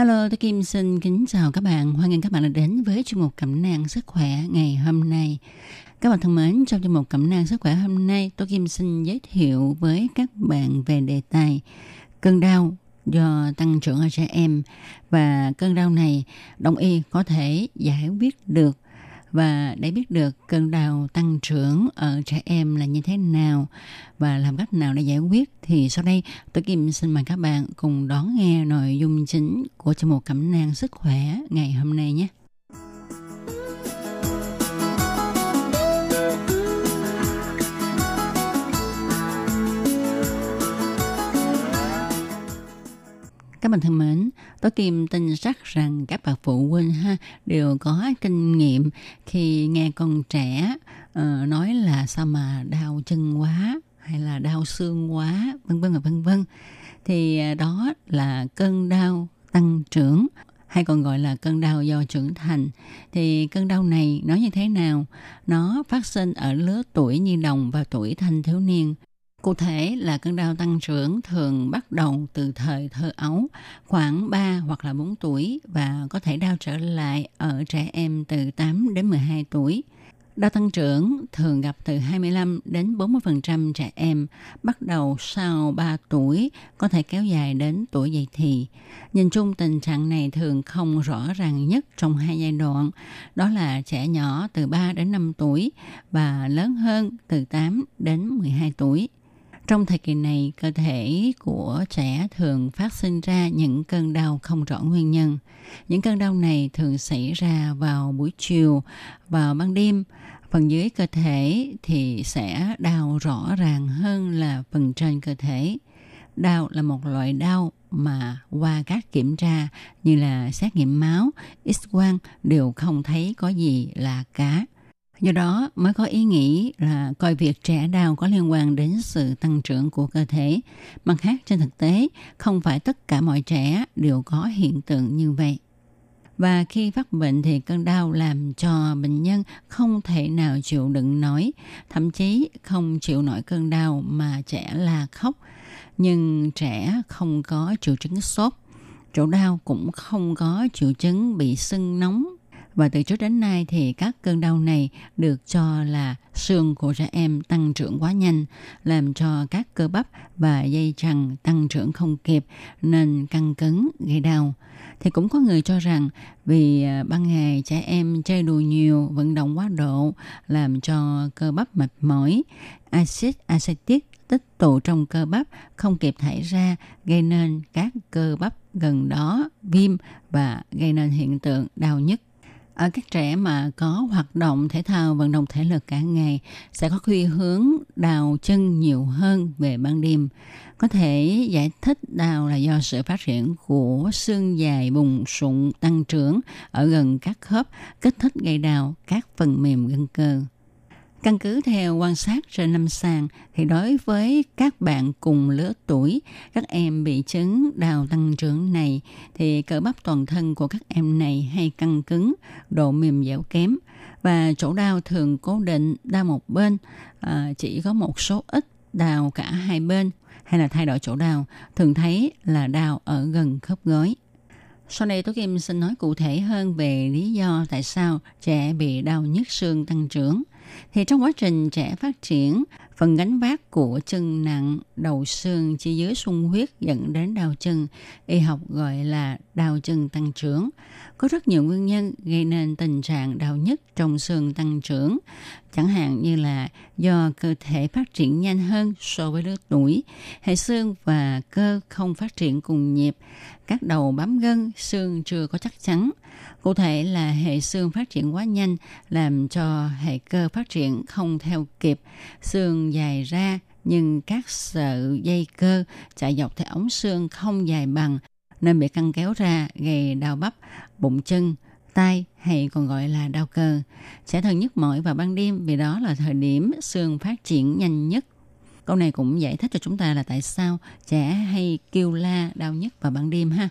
Hello, tôi Kim xin kính chào các bạn. Hoan nghênh các bạn đã đến với chuyên mục Cẩm nang sức khỏe ngày hôm nay. Các bạn thân mến, trong chuyên mục Cẩm nang sức khỏe hôm nay, tôi Kim xin giới thiệu với các bạn về đề tài cơn đau do tăng trưởng ở trẻ em và cơn đau này đông y có thể giải quyết được và để biết được cơn đau tăng trưởng ở trẻ em là như thế nào và làm cách nào để giải quyết, thì sau đây tôi Kim xin mời các bạn cùng đón nghe nội dung chính của chương mục cẩm nang sức khỏe ngày hôm nay nhé. Các bạn thân mến, tôi Kim tin chắc rằng các bậc phụ huynh ha đều có kinh nghiệm khi nghe con trẻ uh, nói là sao mà đau chân quá hay là đau xương quá vân vân và vân vân. Thì à, đó là cơn đau tăng trưởng hay còn gọi là cơn đau do trưởng thành. Thì cơn đau này nó như thế nào? Nó phát sinh ở lứa tuổi nhi đồng và tuổi thanh thiếu niên. Cụ thể là cơn đau tăng trưởng thường bắt đầu từ thời thơ ấu, khoảng 3 hoặc là 4 tuổi và có thể đau trở lại ở trẻ em từ 8 đến 12 tuổi. Đau tăng trưởng thường gặp từ 25 đến 40% trẻ em, bắt đầu sau 3 tuổi, có thể kéo dài đến tuổi dậy thì. Nhìn chung tình trạng này thường không rõ ràng nhất trong hai giai đoạn, đó là trẻ nhỏ từ 3 đến 5 tuổi và lớn hơn từ 8 đến 12 tuổi. Trong thời kỳ này, cơ thể của trẻ thường phát sinh ra những cơn đau không rõ nguyên nhân. Những cơn đau này thường xảy ra vào buổi chiều, vào ban đêm. Phần dưới cơ thể thì sẽ đau rõ ràng hơn là phần trên cơ thể. Đau là một loại đau mà qua các kiểm tra như là xét nghiệm máu, x-quang đều không thấy có gì là cá. Do đó mới có ý nghĩ là coi việc trẻ đau có liên quan đến sự tăng trưởng của cơ thể. Mặt khác trên thực tế, không phải tất cả mọi trẻ đều có hiện tượng như vậy. Và khi phát bệnh thì cơn đau làm cho bệnh nhân không thể nào chịu đựng nổi, thậm chí không chịu nổi cơn đau mà trẻ là khóc. Nhưng trẻ không có triệu chứng sốt, chỗ đau cũng không có triệu chứng bị sưng nóng và từ trước đến nay thì các cơn đau này được cho là xương của trẻ em tăng trưởng quá nhanh, làm cho các cơ bắp và dây chằng tăng trưởng không kịp nên căng cứng gây đau. Thì cũng có người cho rằng vì à, ban ngày trẻ em chơi đùa nhiều, vận động quá độ làm cho cơ bắp mệt mỏi, axit acetic tích tụ trong cơ bắp không kịp thải ra gây nên các cơ bắp gần đó viêm và gây nên hiện tượng đau nhức ở các trẻ mà có hoạt động thể thao, vận động thể lực cả ngày sẽ có khuynh hướng đào chân nhiều hơn về ban đêm. Có thể giải thích đào là do sự phát triển của xương dài bùng sụn tăng trưởng ở gần các khớp, kích thích gây đào các phần mềm gân cơ. Căn cứ theo quan sát trên năm sàng thì đối với các bạn cùng lứa tuổi, các em bị chứng đào tăng trưởng này thì cơ bắp toàn thân của các em này hay căng cứng, độ mềm dẻo kém. Và chỗ đau thường cố định đau một bên, à, chỉ có một số ít đào cả hai bên. Hay là thay đổi chỗ đau, thường thấy là đau ở gần khớp gối. Sau đây Tố Kim xin nói cụ thể hơn về lý do tại sao trẻ bị đau nhức xương tăng trưởng thì trong quá trình trẻ phát triển, phần gánh vác của chân nặng, đầu xương chi dưới sung huyết dẫn đến đau chân, y học gọi là đau chân tăng trưởng. Có rất nhiều nguyên nhân gây nên tình trạng đau nhức trong xương tăng trưởng, chẳng hạn như là do cơ thể phát triển nhanh hơn so với lứa tuổi, hệ xương và cơ không phát triển cùng nhịp, các đầu bám gân, xương chưa có chắc chắn. Cụ thể là hệ xương phát triển quá nhanh làm cho hệ cơ phát triển không theo kịp, xương dài ra nhưng các sợi dây cơ chạy dọc theo ống xương không dài bằng nên bị căng kéo ra gây đau bắp, bụng chân, tay hay còn gọi là đau cơ. Sẽ thường nhức mỏi vào ban đêm vì đó là thời điểm xương phát triển nhanh nhất. Câu này cũng giải thích cho chúng ta là tại sao trẻ hay kêu la đau nhức vào ban đêm ha.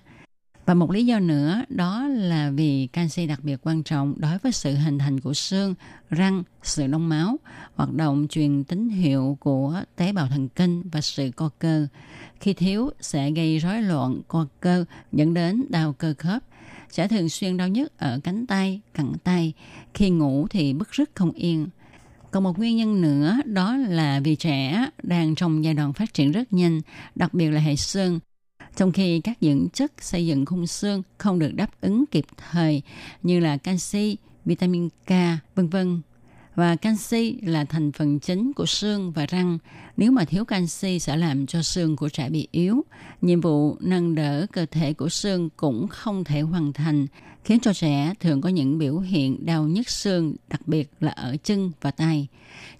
Và một lý do nữa đó là vì canxi đặc biệt quan trọng đối với sự hình thành của xương, răng, sự đông máu, hoạt động truyền tín hiệu của tế bào thần kinh và sự co cơ. Khi thiếu sẽ gây rối loạn co cơ dẫn đến đau cơ khớp. Sẽ thường xuyên đau nhức ở cánh tay, cẳng tay. Khi ngủ thì bức rứt không yên. Còn một nguyên nhân nữa đó là vì trẻ đang trong giai đoạn phát triển rất nhanh, đặc biệt là hệ xương trong khi các dưỡng chất xây dựng khung xương không được đáp ứng kịp thời như là canxi, vitamin K, vân vân. Và canxi là thành phần chính của xương và răng. Nếu mà thiếu canxi sẽ làm cho xương của trẻ bị yếu. Nhiệm vụ nâng đỡ cơ thể của xương cũng không thể hoàn thành, khiến cho trẻ thường có những biểu hiện đau nhức xương, đặc biệt là ở chân và tay.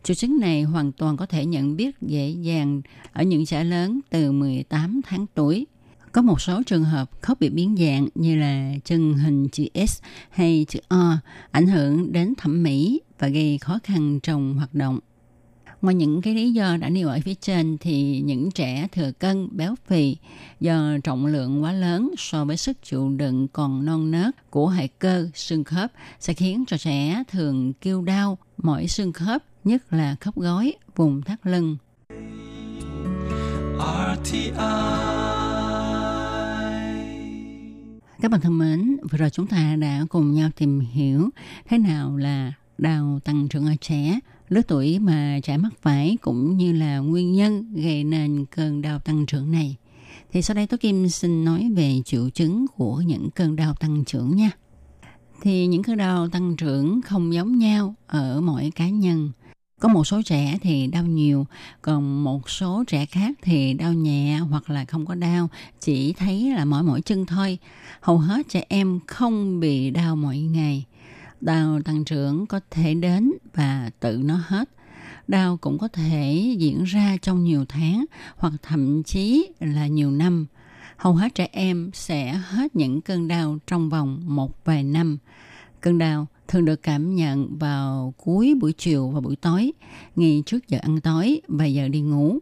Triệu chứng này hoàn toàn có thể nhận biết dễ dàng ở những trẻ lớn từ 18 tháng tuổi có một số trường hợp khớp bị biến dạng như là chân hình chữ S hay chữ O ảnh hưởng đến thẩm mỹ và gây khó khăn trong hoạt động. Ngoài những cái lý do đã nêu ở phía trên thì những trẻ thừa cân, béo phì do trọng lượng quá lớn so với sức chịu đựng còn non nớt của hệ cơ xương khớp sẽ khiến cho trẻ thường kêu đau mỏi xương khớp, nhất là khớp gối, vùng thắt lưng. RTI các bạn thân mến, vừa rồi chúng ta đã cùng nhau tìm hiểu thế nào là đau tăng trưởng ở trẻ, lứa tuổi mà trẻ mắc phải cũng như là nguyên nhân gây nên cơn đau tăng trưởng này. Thì sau đây tôi Kim xin nói về triệu chứng của những cơn đau tăng trưởng nha. Thì những cơn đau tăng trưởng không giống nhau ở mỗi cá nhân. Có một số trẻ thì đau nhiều, còn một số trẻ khác thì đau nhẹ hoặc là không có đau, chỉ thấy là mỏi mỏi chân thôi. Hầu hết trẻ em không bị đau mỗi ngày. Đau tăng trưởng có thể đến và tự nó hết. Đau cũng có thể diễn ra trong nhiều tháng hoặc thậm chí là nhiều năm. Hầu hết trẻ em sẽ hết những cơn đau trong vòng một vài năm. Cơn đau thường được cảm nhận vào cuối buổi chiều và buổi tối, ngay trước giờ ăn tối và giờ đi ngủ.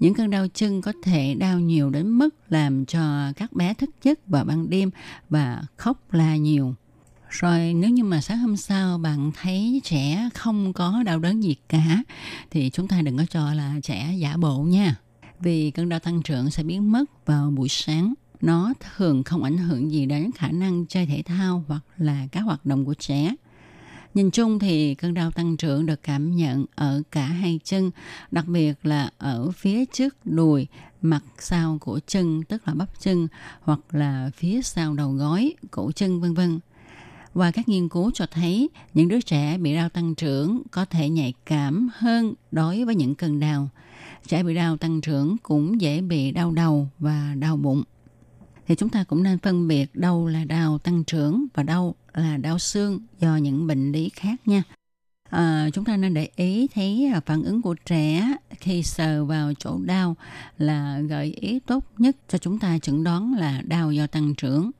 Những cơn đau chân có thể đau nhiều đến mức làm cho các bé thức giấc vào ban đêm và khóc la nhiều. Rồi nếu như mà sáng hôm sau bạn thấy trẻ không có đau đớn gì cả thì chúng ta đừng có cho là trẻ giả bộ nha. Vì cơn đau tăng trưởng sẽ biến mất vào buổi sáng nó thường không ảnh hưởng gì đến khả năng chơi thể thao hoặc là các hoạt động của trẻ. Nhìn chung thì cơn đau tăng trưởng được cảm nhận ở cả hai chân, đặc biệt là ở phía trước đùi, mặt sau của chân tức là bắp chân hoặc là phía sau đầu gối, cổ chân vân vân. Và các nghiên cứu cho thấy những đứa trẻ bị đau tăng trưởng có thể nhạy cảm hơn đối với những cơn đau. Trẻ bị đau tăng trưởng cũng dễ bị đau đầu và đau bụng thì chúng ta cũng nên phân biệt đâu là đau tăng trưởng và đâu là đau xương do những bệnh lý khác nha. À, chúng ta nên để ý thấy à, phản ứng của trẻ khi sờ vào chỗ đau là gợi ý tốt nhất cho chúng ta chẩn đoán là đau do tăng trưởng.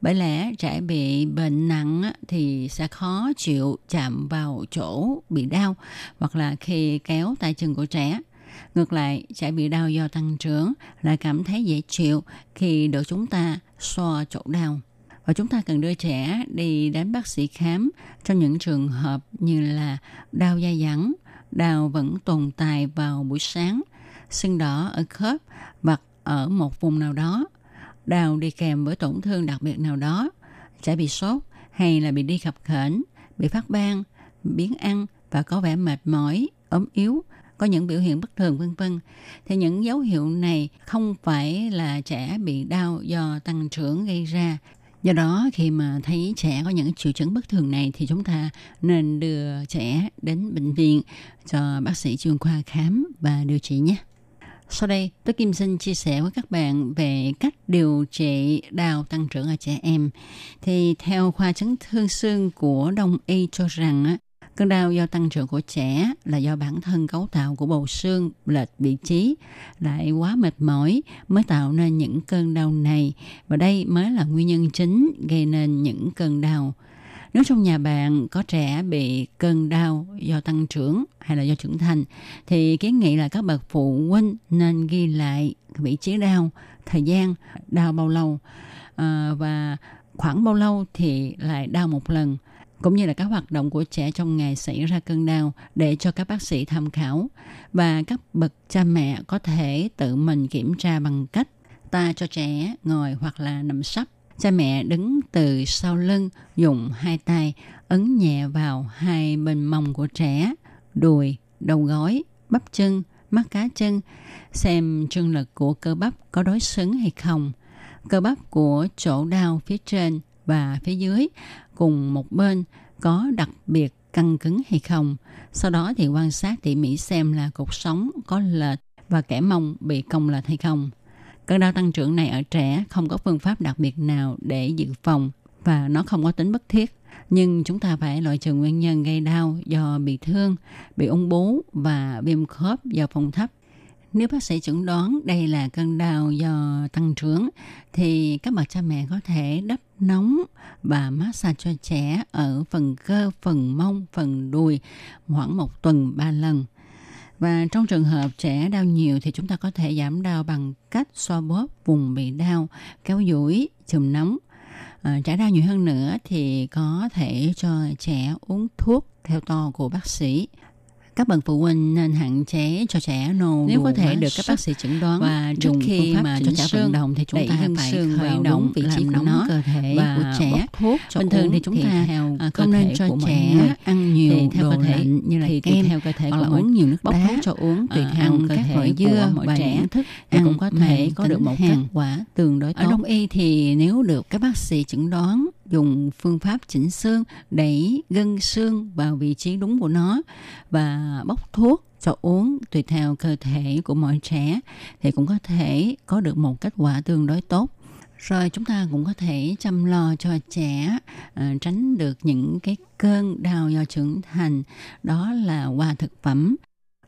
Bởi lẽ trẻ bị bệnh nặng thì sẽ khó chịu chạm vào chỗ bị đau hoặc là khi kéo tay chân của trẻ Ngược lại, trẻ bị đau do tăng trưởng lại cảm thấy dễ chịu khi được chúng ta xoa chỗ đau. Và chúng ta cần đưa trẻ đi đến bác sĩ khám trong những trường hợp như là đau da dẳng, đau vẫn tồn tại vào buổi sáng, sưng đỏ ở khớp hoặc ở một vùng nào đó, đau đi kèm với tổn thương đặc biệt nào đó, trẻ bị sốt hay là bị đi khập khểnh, bị phát ban, biến ăn và có vẻ mệt mỏi, ốm yếu có những biểu hiện bất thường vân vân. Thì những dấu hiệu này không phải là trẻ bị đau do tăng trưởng gây ra Do đó khi mà thấy trẻ có những triệu chứng bất thường này thì chúng ta nên đưa trẻ đến bệnh viện cho bác sĩ chuyên khoa khám và điều trị nhé. Sau đây, tôi Kim xin chia sẻ với các bạn về cách điều trị đau tăng trưởng ở trẻ em. Thì theo khoa chấn thương xương của Đông Y cho rằng á, cơn đau do tăng trưởng của trẻ là do bản thân cấu tạo của bầu xương lệch vị trí lại quá mệt mỏi mới tạo nên những cơn đau này. Và đây mới là nguyên nhân chính gây nên những cơn đau. Nếu trong nhà bạn có trẻ bị cơn đau do tăng trưởng hay là do trưởng thành thì kiến nghị là các bậc phụ huynh nên ghi lại vị trí đau, thời gian đau bao lâu. À, và khoảng bao lâu thì lại đau một lần? Cũng như là các hoạt động của trẻ trong ngày xảy ra cơn đau để cho các bác sĩ tham khảo. Và các bậc cha mẹ có thể tự mình kiểm tra bằng cách ta cho trẻ ngồi hoặc là nằm sấp. Cha mẹ đứng từ sau lưng, dùng hai tay ấn nhẹ vào hai bên mông của trẻ, đùi, đầu gối, bắp chân, mắt cá chân, xem trương lực của cơ bắp có đối xứng hay không. Cơ bắp của chỗ đau phía trên và phía dưới cùng một bên có đặc biệt căng cứng hay không. Sau đó thì quan sát tỉ mỉ xem là cột sống có lệch và kẻ mông bị cong lệch hay không. Cơn đau tăng trưởng này ở trẻ không có phương pháp đặc biệt nào để dự phòng và nó không có tính bất thiết. Nhưng chúng ta phải loại trừ nguyên nhân gây đau do bị thương, bị ung bú và viêm khớp do phòng thấp nếu bác sĩ chẩn đoán đây là cơn đau do tăng trưởng thì các bậc cha mẹ có thể đắp nóng và massage cho trẻ ở phần cơ, phần mông, phần đùi khoảng một tuần ba lần. Và trong trường hợp trẻ đau nhiều thì chúng ta có thể giảm đau bằng cách xoa bóp vùng bị đau, kéo duỗi, chùm nóng. À, trẻ đau nhiều hơn nữa thì có thể cho trẻ uống thuốc theo to của bác sĩ các bậc phụ huynh nên hạn chế cho trẻ nôn nếu có thể được các bác sĩ chẩn đoán và trước khi mà cho trẻ vận động thì chúng ta phải khởi động vị trí của nó cơ thể và của trẻ thuốc cho bình thường thì chúng ta theo à, không nên cho trẻ ăn nhiều theo cơ thể như là kem theo cơ thể hoặc là uống nhiều nước bóc thuốc cho uống tùy theo cơ thể dưa mọi trẻ. thức ăn cũng có thể có được một kết quả tương đối tốt. ở đông y thì nếu được các bác sĩ chẩn đoán dùng phương pháp chỉnh xương đẩy gân xương vào vị trí đúng của nó và bóc thuốc cho uống tùy theo cơ thể của mọi trẻ thì cũng có thể có được một kết quả tương đối tốt. Rồi chúng ta cũng có thể chăm lo cho trẻ uh, tránh được những cái cơn đau do trưởng thành đó là qua thực phẩm.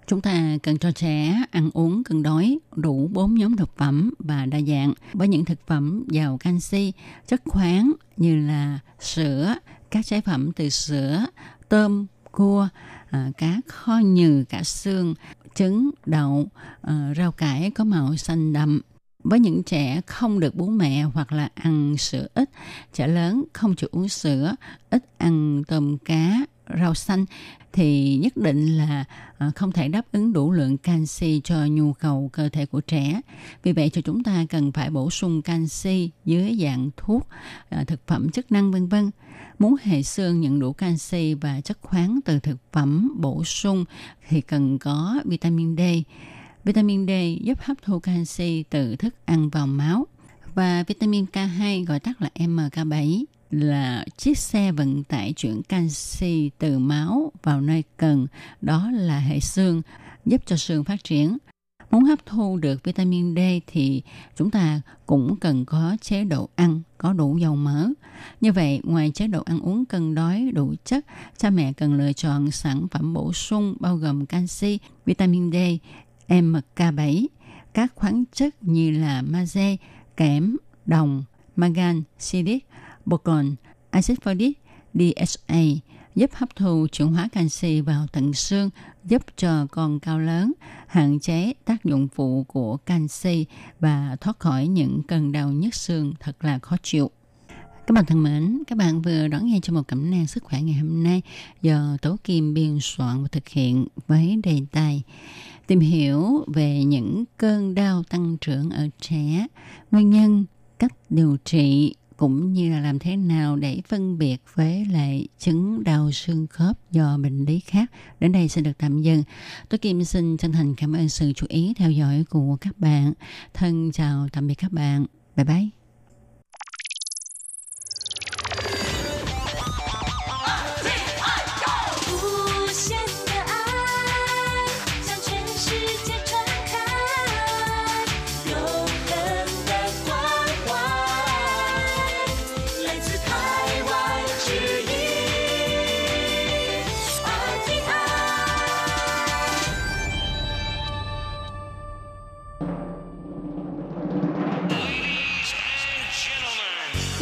Chúng ta cần cho trẻ ăn uống cân đối đủ 4 nhóm thực phẩm và đa dạng với những thực phẩm giàu canxi, chất khoáng như là sữa, các trái phẩm từ sữa, tôm, cua, à, cá kho nhừ, cả xương, trứng, đậu, à, rau cải có màu xanh đậm. Với những trẻ không được bú mẹ hoặc là ăn sữa ít, trẻ lớn không chịu uống sữa, ít ăn tôm cá, rau xanh thì nhất định là ờ, không thể đáp ứng đủ lượng canxi cho nhu cầu cơ thể của trẻ. Vì vậy cho chúng ta cần phải bổ sung canxi dưới dạng thuốc, ờ, thực phẩm chức năng vân vân. Muốn hệ xương nhận đủ canxi và chất khoáng từ thực phẩm bổ sung thì cần có vitamin D. Vitamin D giúp hấp thu canxi từ thức ăn vào máu và vitamin K2 gọi tắt là MK7 là chiếc xe vận tải chuyển canxi từ máu vào nơi cần, đó là hệ xương, giúp cho xương phát triển. Muốn hấp thu được vitamin D thì chúng ta cũng cần có chế độ ăn có đủ dầu mỡ. Như vậy, ngoài chế độ ăn uống cân đối đủ chất, cha mẹ cần lựa chọn sản phẩm bổ sung bao gồm canxi, vitamin D, MK7, các khoáng chất như là magie, kẽm, đồng, magan, silic, boron, axit folic, DHA giúp hấp thu chuyển hóa canxi vào tận xương, giúp cho con cao lớn, hạn chế tác dụng phụ của canxi và thoát khỏi những cơn đau nhức xương thật là khó chịu. Các bạn thân mến, các bạn vừa đón nghe cho một cẩm nang sức khỏe ngày hôm nay do Tố Kim biên soạn và thực hiện với đề tài tìm hiểu về những cơn đau tăng trưởng ở trẻ, nguyên nhân, cách điều trị cũng như là làm thế nào để phân biệt với lại chứng đau xương khớp do bệnh lý khác. Đến đây xin được tạm dừng. Tôi Kim xin chân thành cảm ơn sự chú ý theo dõi của các bạn. Thân chào tạm biệt các bạn. Bye bye.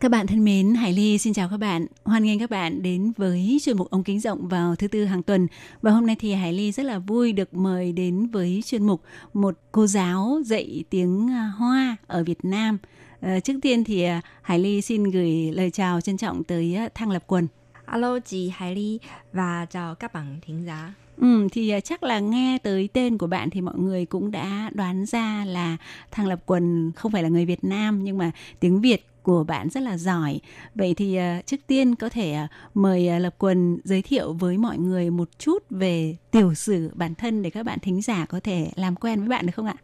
Các bạn thân mến, Hải Ly xin chào các bạn. Hoan nghênh các bạn đến với chuyên mục ống kính rộng vào thứ tư hàng tuần. Và hôm nay thì Hải Ly rất là vui được mời đến với chuyên mục một cô giáo dạy tiếng à, Hoa ở Việt Nam. À, trước tiên thì à, Hải Ly xin gửi lời chào trân trọng tới à, Thăng Lập Quần. Alo chị Hải Ly và chào các bạn thính giả. Ừ, thì chắc là nghe tới tên của bạn thì mọi người cũng đã đoán ra là Thăng Lập Quần không phải là người Việt Nam nhưng mà tiếng Việt của bạn rất là giỏi. Vậy thì uh, trước tiên có thể uh, mời uh, Lập Quần giới thiệu với mọi người một chút về tiểu sử bản thân để các bạn thính giả có thể làm quen với bạn được không ạ?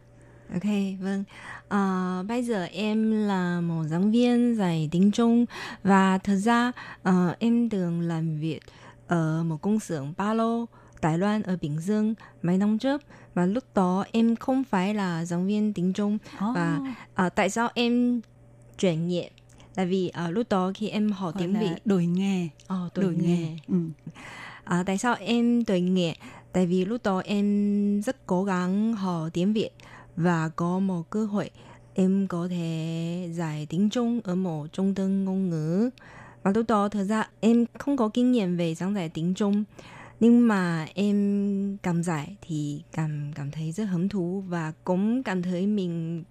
Ok, vâng. À, bây giờ em là một giáo viên dạy tiếng Trung và thật ra uh, em từng làm việc ở một công xưởng ba lô Đài Loan ở Bình Dương mấy năm trước và lúc đó em không phải là giáo viên tiếng Trung Oh. và uh, tại sao em chuyển nghiệp là vì uh, lúc đó khi em học tiếng Việt đổi nghề, Ờ, đổi, nghề. Ừ. À, tại sao em đổi nghề? Tại vì lúc đó em rất cố gắng học tiếng Việt và có một cơ hội em có thể dạy tiếng Trung ở một trung tâm ngôn ngữ. Và lúc đó thật ra em không có kinh nghiệm về giảng dạy tiếng Trung. Nhưng mà em cảm giải thì cảm cảm thấy rất hứng thú và cũng cảm thấy mình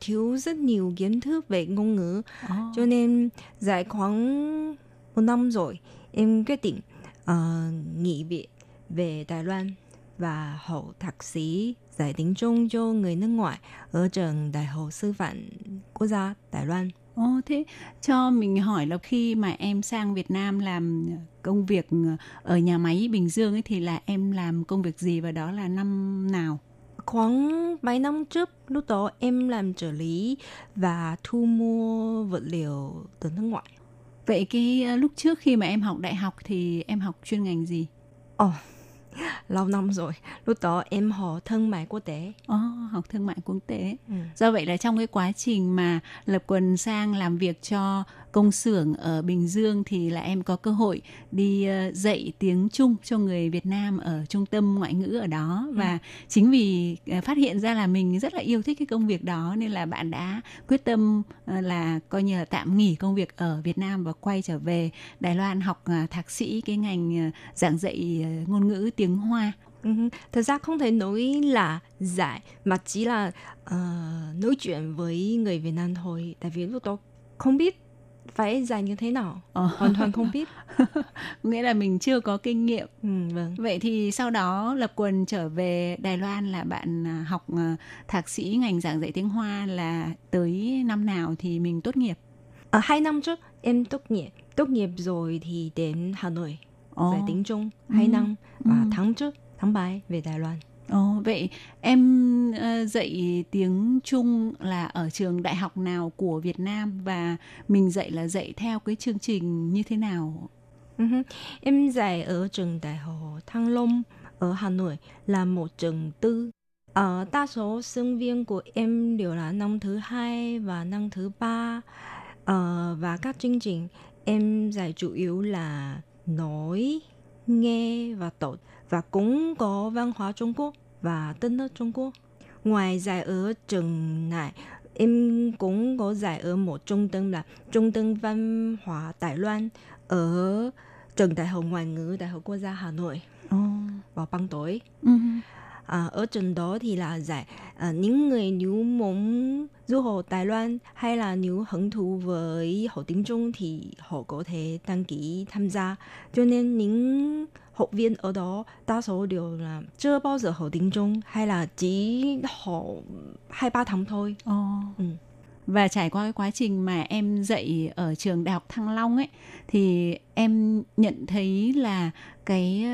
thiếu rất nhiều kiến thức về ngôn ngữ Oh. cho nên dạy khoảng một năm rồi em quyết định ờ, nghỉ việc về Đài Loan và học thạc sĩ dạy tiếng Trung cho người nước ngoài ở trường Đại học Sư phạm Quốc gia Đài Loan. Ồ, thế cho mình hỏi là khi mà em sang Việt Nam làm công việc ở nhà máy Bình Dương ấy thì là em làm công việc gì và đó là năm nào? Khoảng mấy năm trước, lúc đó em làm trợ lý và thu mua vật liệu từ nước ngoài. Vậy cái ờ, lúc trước khi mà em học đại học thì em học chuyên ngành gì? Ồ, lâu năm rồi. Lúc đó em học thương mại quốc tế. Ồ, học thương mại quốc tế. Ừ. Do vậy là trong cái quá trình mà Lập Quần sang làm việc cho công xưởng ở Bình Dương thì là em có cơ hội đi ờ, dạy tiếng Trung cho người Việt Nam ở trung tâm ngoại ngữ ở đó. Và chính vì ờ, phát hiện ra là mình rất là yêu thích cái công việc đó nên là bạn đã quyết tâm ờ, là coi như là tạm nghỉ công việc ở Việt Nam và quay trở về Đài Loan học thạc sĩ cái ngành giảng dạy ngôn ngữ tiếng Hoa. Ừ, thật ra không thể nói là dạy mà chỉ là ờ, nói chuyện với người Việt Nam thôi. Tại vì lúc đó không biết phải dạy như thế nào? Ờ. hoàn toàn không biết. Nghĩa là mình chưa có kinh nghiệm. Ừ, vâng. Vậy thì sau đó Lập Quần trở về Đài Loan là bạn à, học à, thạc sĩ ngành giảng dạy tiếng Hoa là tới năm nào thì mình tốt nghiệp? ở hai năm trước em tốt nghiệp. Tốt nghiệp rồi thì đến Hà Nội Ồ, dạy tiếng Trung. Hai năm. Và Ừ. tháng trước tháng 7 về Đài Loan ồ, vậy em ờ, dạy tiếng Trung là ở trường đại học nào của Việt Nam và mình dạy là dạy theo cái chương trình như thế nào? Ừ em dạy ở trường đại học Thăng Long ở Hà Nội là một trường tư. ở đa số sinh viên của em đều là năm thứ hai và năm thứ ba. Ờ, và các chương trình em dạy chủ yếu là nói, nghe và đọc và cũng có văn hóa Trung Quốc và đất nước Trung Quốc. Ngoài dạy ở trường này, em cũng có dạy ở một trung tâm là Trung tâm Văn hóa Đài Loan ở trường Đại học Ngoại ngữ Đại học Quốc gia Hà Nội Ồ, vào ban tối. ừ. À, ở trường đó thì là dạy à, những người nếu muốn du học Đài Loan hay là nếu hứng thú với học tiếng Trung thì họ có thể đăng ký tham gia. Cho nên những học viên ở đó đa số đều là chưa bao giờ học tiếng Trung hay là chỉ học hai ba tháng thôi. Ồ. Ừ. Và trải qua cái quá trình mà em dạy ở trường Đại học Thăng Long ấy thì em nhận thấy là cái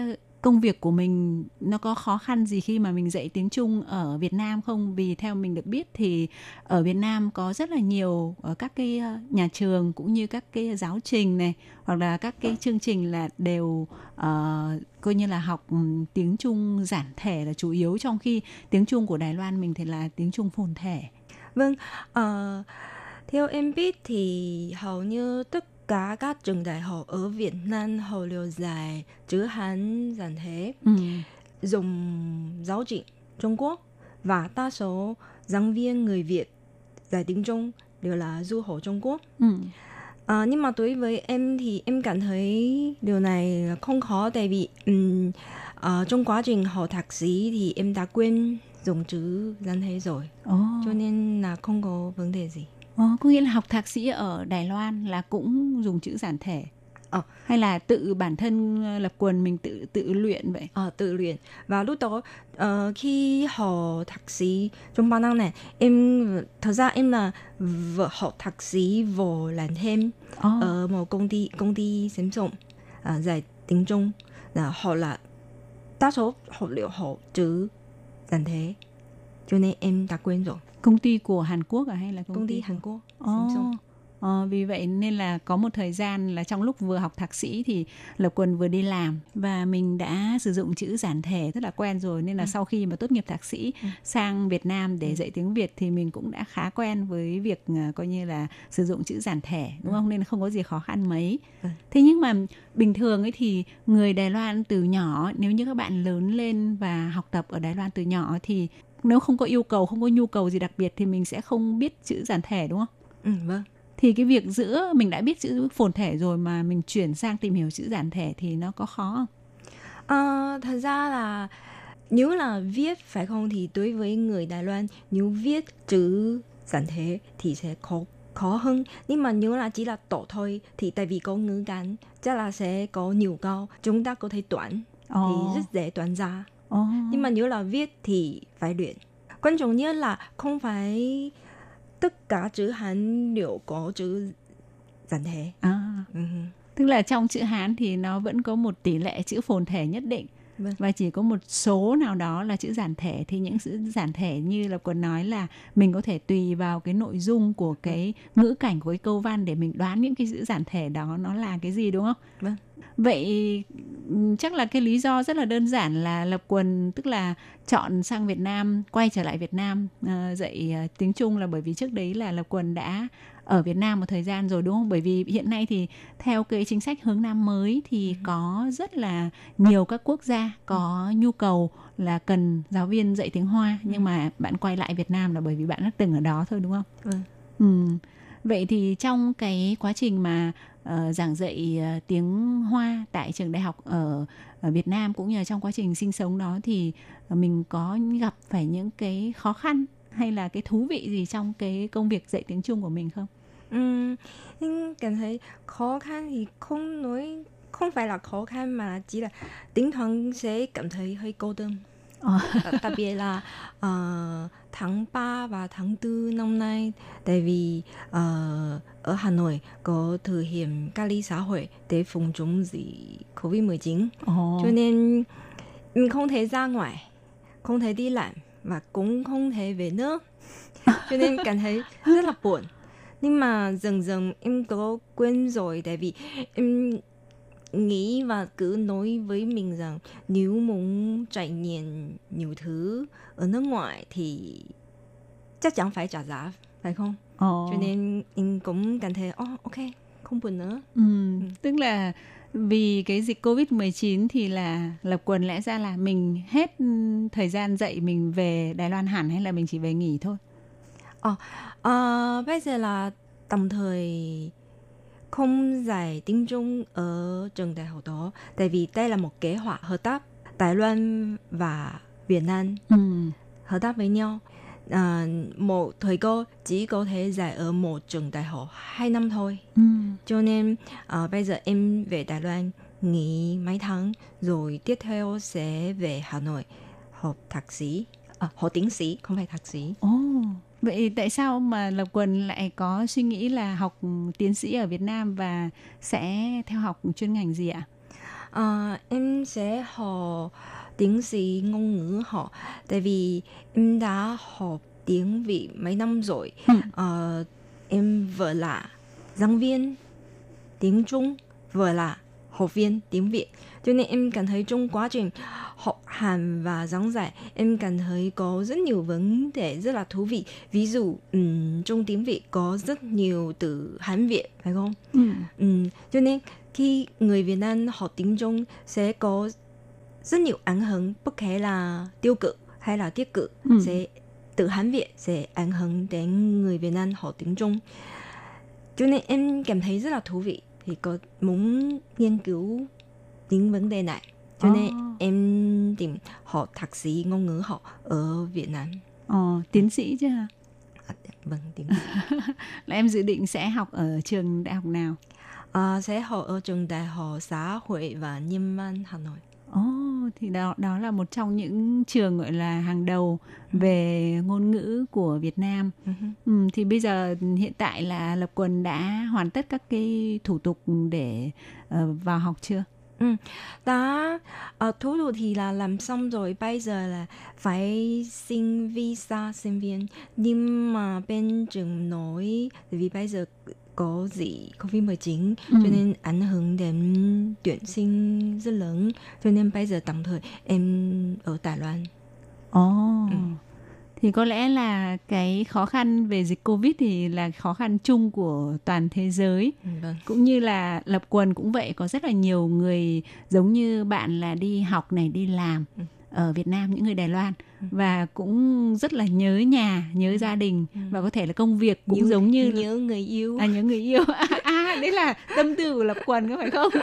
công việc của mình nó có khó khăn gì khi mà mình dạy tiếng Trung ở Việt Nam không? Vì theo mình được biết thì ở Việt Nam có rất là nhiều ờ, các cái ờ, nhà trường cũng như các cái giáo trình này hoặc là các cái chương trình là đều uh, coi như là học tiếng Trung giản thể là chủ yếu trong khi tiếng Trung của Đài Loan mình thì là tiếng Trung phồn thể. Vâng, uh, theo em biết thì hầu như tất cả các trường đại học ở Việt Nam họ đều dạy chữ Hán giản thể, Ừ. dùng giáo trình Trung Quốc và đa số giảng viên người Việt dạy tiếng Trung đều là du học Trung Quốc. Ừ. À, nhưng mà đối với em thì em cảm thấy điều này không khó tại vì um, uh, trong quá trình học thạc sĩ thì em đã quên dùng chữ giản thể rồi Ồ. cho nên là không có vấn đề gì. Ồ, có nghĩa là học thạc sĩ ở Đài Loan là cũng dùng chữ giản thể. Ờ. Hay là tự bản thân ờ, lập quần mình tự tự luyện vậy? Ờ, tự luyện và lúc đó ờ, khi học thạc sĩ trong 3 năm này em thật ra em là vừa học thạc sĩ vừa làm thêm Ồ. ở một công ty công ty Samsung à, dạy tiếng Trung là họ là đa số học liệu học chữ giản thể cho nên em đã quên rồi Công ty của Hàn Quốc à hay là công, công ty của- Hàn Quốc Ồ. Samsung Ờ, vì vậy nên là có một thời gian là trong lúc vừa học thạc sĩ thì Lập Quần vừa đi làm và mình đã sử dụng chữ giản thể rất là quen rồi nên là sau khi mà tốt nghiệp thạc sĩ sang Việt Nam để dạy tiếng Việt thì mình cũng đã khá quen với việc à, coi như là sử dụng chữ giản thể đúng không nên là không có gì khó khăn mấy. Ừ. Thế nhưng mà bình thường ấy thì người Đài Loan từ nhỏ nếu như các bạn lớn lên và học tập ở Đài Loan từ nhỏ thì nếu không có yêu cầu không có nhu cầu gì đặc biệt thì mình sẽ không biết chữ giản thể đúng không? ừ, vâng thì cái việc giữa mình đã biết chữ phồn thể rồi mà mình chuyển sang tìm hiểu chữ giản thể thì nó có khó không? Ờ, thật ra là nếu là viết phải không thì đối với người Đài Loan nếu viết chữ giản thể thì sẽ khó khó hơn nhưng mà nếu là chỉ là tổ thôi thì tại vì có ngữ cảnh chắc là sẽ có nhiều câu chúng ta có thể toán Ồ. thì rất dễ toán ra Ồ. nhưng mà nếu là viết thì phải luyện quan trọng nhất là không phải tất cả chữ Hán đều có chữ giản thể À, ừ. tức là trong chữ Hán thì nó vẫn có một tỷ lệ chữ phồn thể nhất định Vâng. và chỉ có một số nào đó là chữ giản thể thì những chữ giản thể như là còn nói là mình có thể tùy vào cái nội dung của cái ngữ cảnh của cái câu văn để mình đoán những cái chữ giản thể đó nó là cái gì đúng không? Vâng. Vậy chắc là cái lý do rất là đơn giản là lập quần tức là chọn sang Việt Nam quay trở lại Việt Nam ờ, dạy ờ, tiếng Trung là bởi vì trước đấy là lập quần đã ở Việt Nam một thời gian rồi đúng không? Bởi vì hiện nay thì theo cái chính sách hướng Nam mới thì có rất là nhiều các quốc gia có nhu cầu là cần giáo viên dạy tiếng Hoa nhưng mà bạn quay lại Việt Nam là bởi vì bạn đã từng ở đó thôi đúng không? Vâng. Ừ. Vậy thì trong cái quá trình mà ờ, giảng dạy ờ, tiếng Hoa tại trường đại học ở, ở Việt Nam cũng như là trong quá trình sinh sống đó thì mình có gặp phải những cái khó khăn hay là cái thú vị gì trong cái công việc dạy tiếng Trung của mình không? Ừm, nhưng cảm thấy khó khăn thì không nói không phải là khó khăn mà chỉ là thỉnh thoảng sẽ cảm thấy hơi cô đơn. Ờ. Đặc- đặc biệt là ờ, tháng 3 và tháng 4 năm nay tại vì ờ, ở Hà Nội có thực hiện cách ly xã hội để phòng chống dịch Covid-19 Ồ. cho nên mình không thể ra ngoài, không thể đi làm và cũng không thể về nước. Cho nên cảm thấy rất là buồn. Nhưng mà dần dần em có quên rồi tại vì em nghĩ và cứ nói với mình rằng nếu muốn trải nghiệm nhiều thứ ở nước ngoài thì chắc chắn phải trả giá, phải không? Ồ. Cho nên em cũng cảm thấy, oh, ok, không buồn nữa. Ừ, tức là vì cái dịch Covid-19 thì là lập quần lẽ ra là mình hết ừ, thời gian dạy mình về Đài Loan hẳn hay là mình chỉ về nghỉ thôi? Ờ, bây giờ là tạm thời không dạy tiếng Trung ở trường đại học đó. Tại vì đây là một kế hoạch hợp tác Đài Loan và Việt Nam Ừ. hợp tác với nhau. À, một thầy cô chỉ có thể dạy ở một trường đại học hai năm thôi. Ừ. cho nên à, bây giờ em về Đài Loan nghỉ mấy tháng rồi tiếp theo sẽ về Hà Nội. Học thạc sĩ à, học tiến sĩ không phải thạc sĩ. Ồ, vậy tại sao mà Lập Quần lại có suy nghĩ là học tiến sĩ ở Việt Nam và sẽ theo học chuyên ngành gì ạ? Ờ, em sẽ học tiếng sĩ ngôn ngữ học tại vì em đã học tiếng Việt mấy năm rồi. Ừ. Ờ, em vừa là giảng viên tiếng Trung vừa là học viên tiếng Việt. Cho nên em cảm thấy trong quá trình học hành và giảng dạy em cảm thấy có rất nhiều vấn đề rất là thú vị. Ví dụ ừm, trong tiếng Việt có rất nhiều từ Hán Việt phải không? Ừ. Ừ, cho nên khi người Việt Nam học tiếng Trung sẽ có rất nhiều ảnh hưởng bất kể là tiêu cực hay là tích cực Ừ. sẽ từ Hán Việt sẽ ảnh hưởng đến người Việt Nam học tiếng Trung. Cho nên em cảm thấy rất là thú vị thì có muốn nghiên cứu những vấn đề này. Cho nên Ồ. em tìm học thạc sĩ ngôn ngữ học ở Việt Nam. Ờ, tiến sĩ chứ hả? À, vâng, tiếng Việt. Là em dự định sẽ học ở trường đại học nào? À, sẽ học ở trường Đại học Xã hội và Nhân văn Hà Nội. Ồ, thì đó đó là một trong những trường gọi là hàng đầu về ngôn ngữ của Việt Nam. Ừ hứ. Ừ, thì bây giờ hiện tại là Lập Quần đã hoàn tất các cái thủ tục để ờ, vào học chưa? Đã ờ, thủ tục thì là làm xong rồi bây giờ là phải xin visa sinh viên nhưng mà bên trường nói vì bây giờ có gì covid 19 Ừ. cho nên ảnh hưởng đến tuyển sinh rất lớn cho nên bây giờ tạm thời em ở Đài Loan Ồ. Ừ. Thì có lẽ là cái khó khăn về dịch Covid thì là khó khăn chung của toàn thế giới. Ừ, vâng cũng như là lập quần cũng vậy có rất là nhiều người giống như bạn là đi học này đi làm Ừ. ở Việt Nam những người Đài Loan. Và cũng rất là nhớ nhà nhớ gia đình. Ừ. và có thể là công việc cũng Nhớ- giống như nhớ người yêu. À nhớ người yêu. À, à đấy là tâm tư của lập quần có phải không?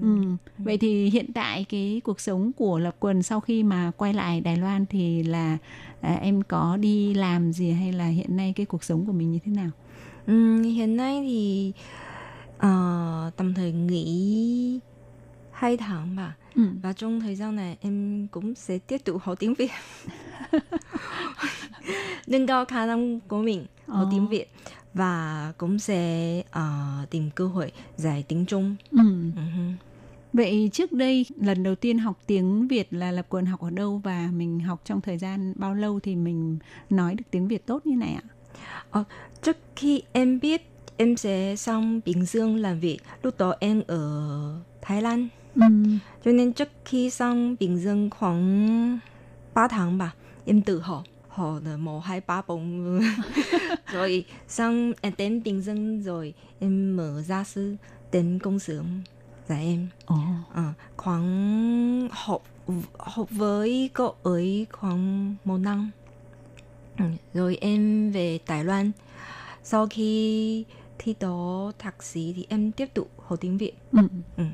Ừ. vậy thì hiện tại cái cuộc sống của lập quần sau khi mà quay lại Đài Loan thì là à, em có đi làm gì hay là hiện nay cái cuộc sống của mình như thế nào? Ừm, hiện nay thì ờ, tầm thời nghỉ hai tháng 吧 ừ. và trong thời gian này em cũng sẽ tiếp tục học tiếng Việt nâng cao khả năng của mình học tiếng Việt và cũng sẽ ờ, tìm cơ hội dạy tiếng Trung Ừ. Hứ. Vậy trước đây lần đầu tiên học tiếng Việt là lập quần học ở đâu và mình học trong thời gian bao lâu thì mình nói được tiếng Việt tốt như này ạ? trước khi em biết em sẽ sang Bình Dương làm việc lúc đó em ở Thái Lan Ừ. cho nên trước khi sang Bình Dương khoảng 3 tháng 吧, em tự học học được một hai ba bốn rồi sang đến Bình Dương rồi em mở gia sư đến công xưởng dạy em Ồ. à, khoảng học học với cô ấy khoảng một năm ừ, rồi em về Đài Loan sau khi thi đỗ thạc sĩ thì em tiếp tục học tiếng Việt Ừ. Ừ.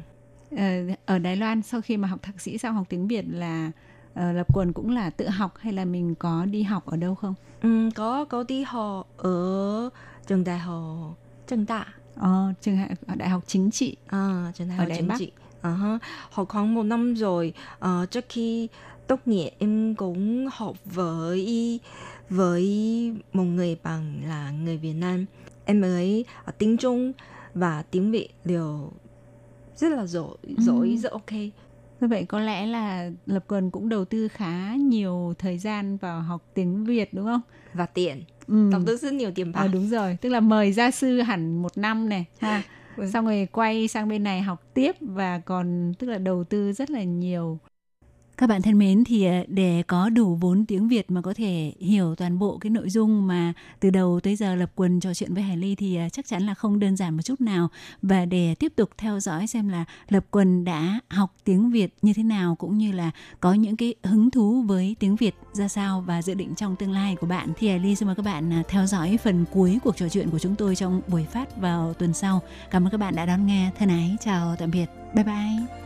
Ờ, ở Đài Loan sau khi mà học thạc sĩ xong học tiếng Việt là ờ, lập quần cũng là tự học hay là mình có đi học ở đâu không? Ừ, có có đi học ở trường đại học Trần Đại Ờ, trường ở đại học chính trị. à, trường đại Ở học Đài chính Bắc. trị ha. học khoảng một năm rồi Ờ, trước khi tốt nghiệp em cũng học với với một người bạn là người Việt Nam em ấy ở tiếng Trung và tiếng Việt đều rất là giỏi giỏi Ừ. rất ok Như vậy có lẽ là lập quần cũng đầu tư khá nhiều thời gian vào học tiếng Việt đúng không? và tiền Ừ. đầu tư rất nhiều tiền bạc À, đúng rồi, tức là mời gia sư hẳn một năm này ha. Vâng. Xong rồi quay sang bên này học tiếp và còn tức là đầu tư rất là nhiều. Các bạn thân mến, thì ờ, để có đủ vốn tiếng Việt mà có thể hiểu toàn bộ cái nội dung mà từ đầu tới giờ lập quần trò chuyện với Hải Ly thì ờ, chắc chắn là không đơn giản một chút nào và để tiếp tục theo dõi xem là lập quần đã học tiếng Việt như thế nào cũng như là có những cái hứng thú với tiếng Việt ra sao và dự định trong tương lai của bạn, thì Hải Ly xin mời các bạn à, theo dõi phần cuối cuộc trò chuyện của chúng tôi trong buổi phát vào tuần sau. Cảm ơn các bạn đã đón nghe. Thân ái, chào tạm biệt. Bye bye.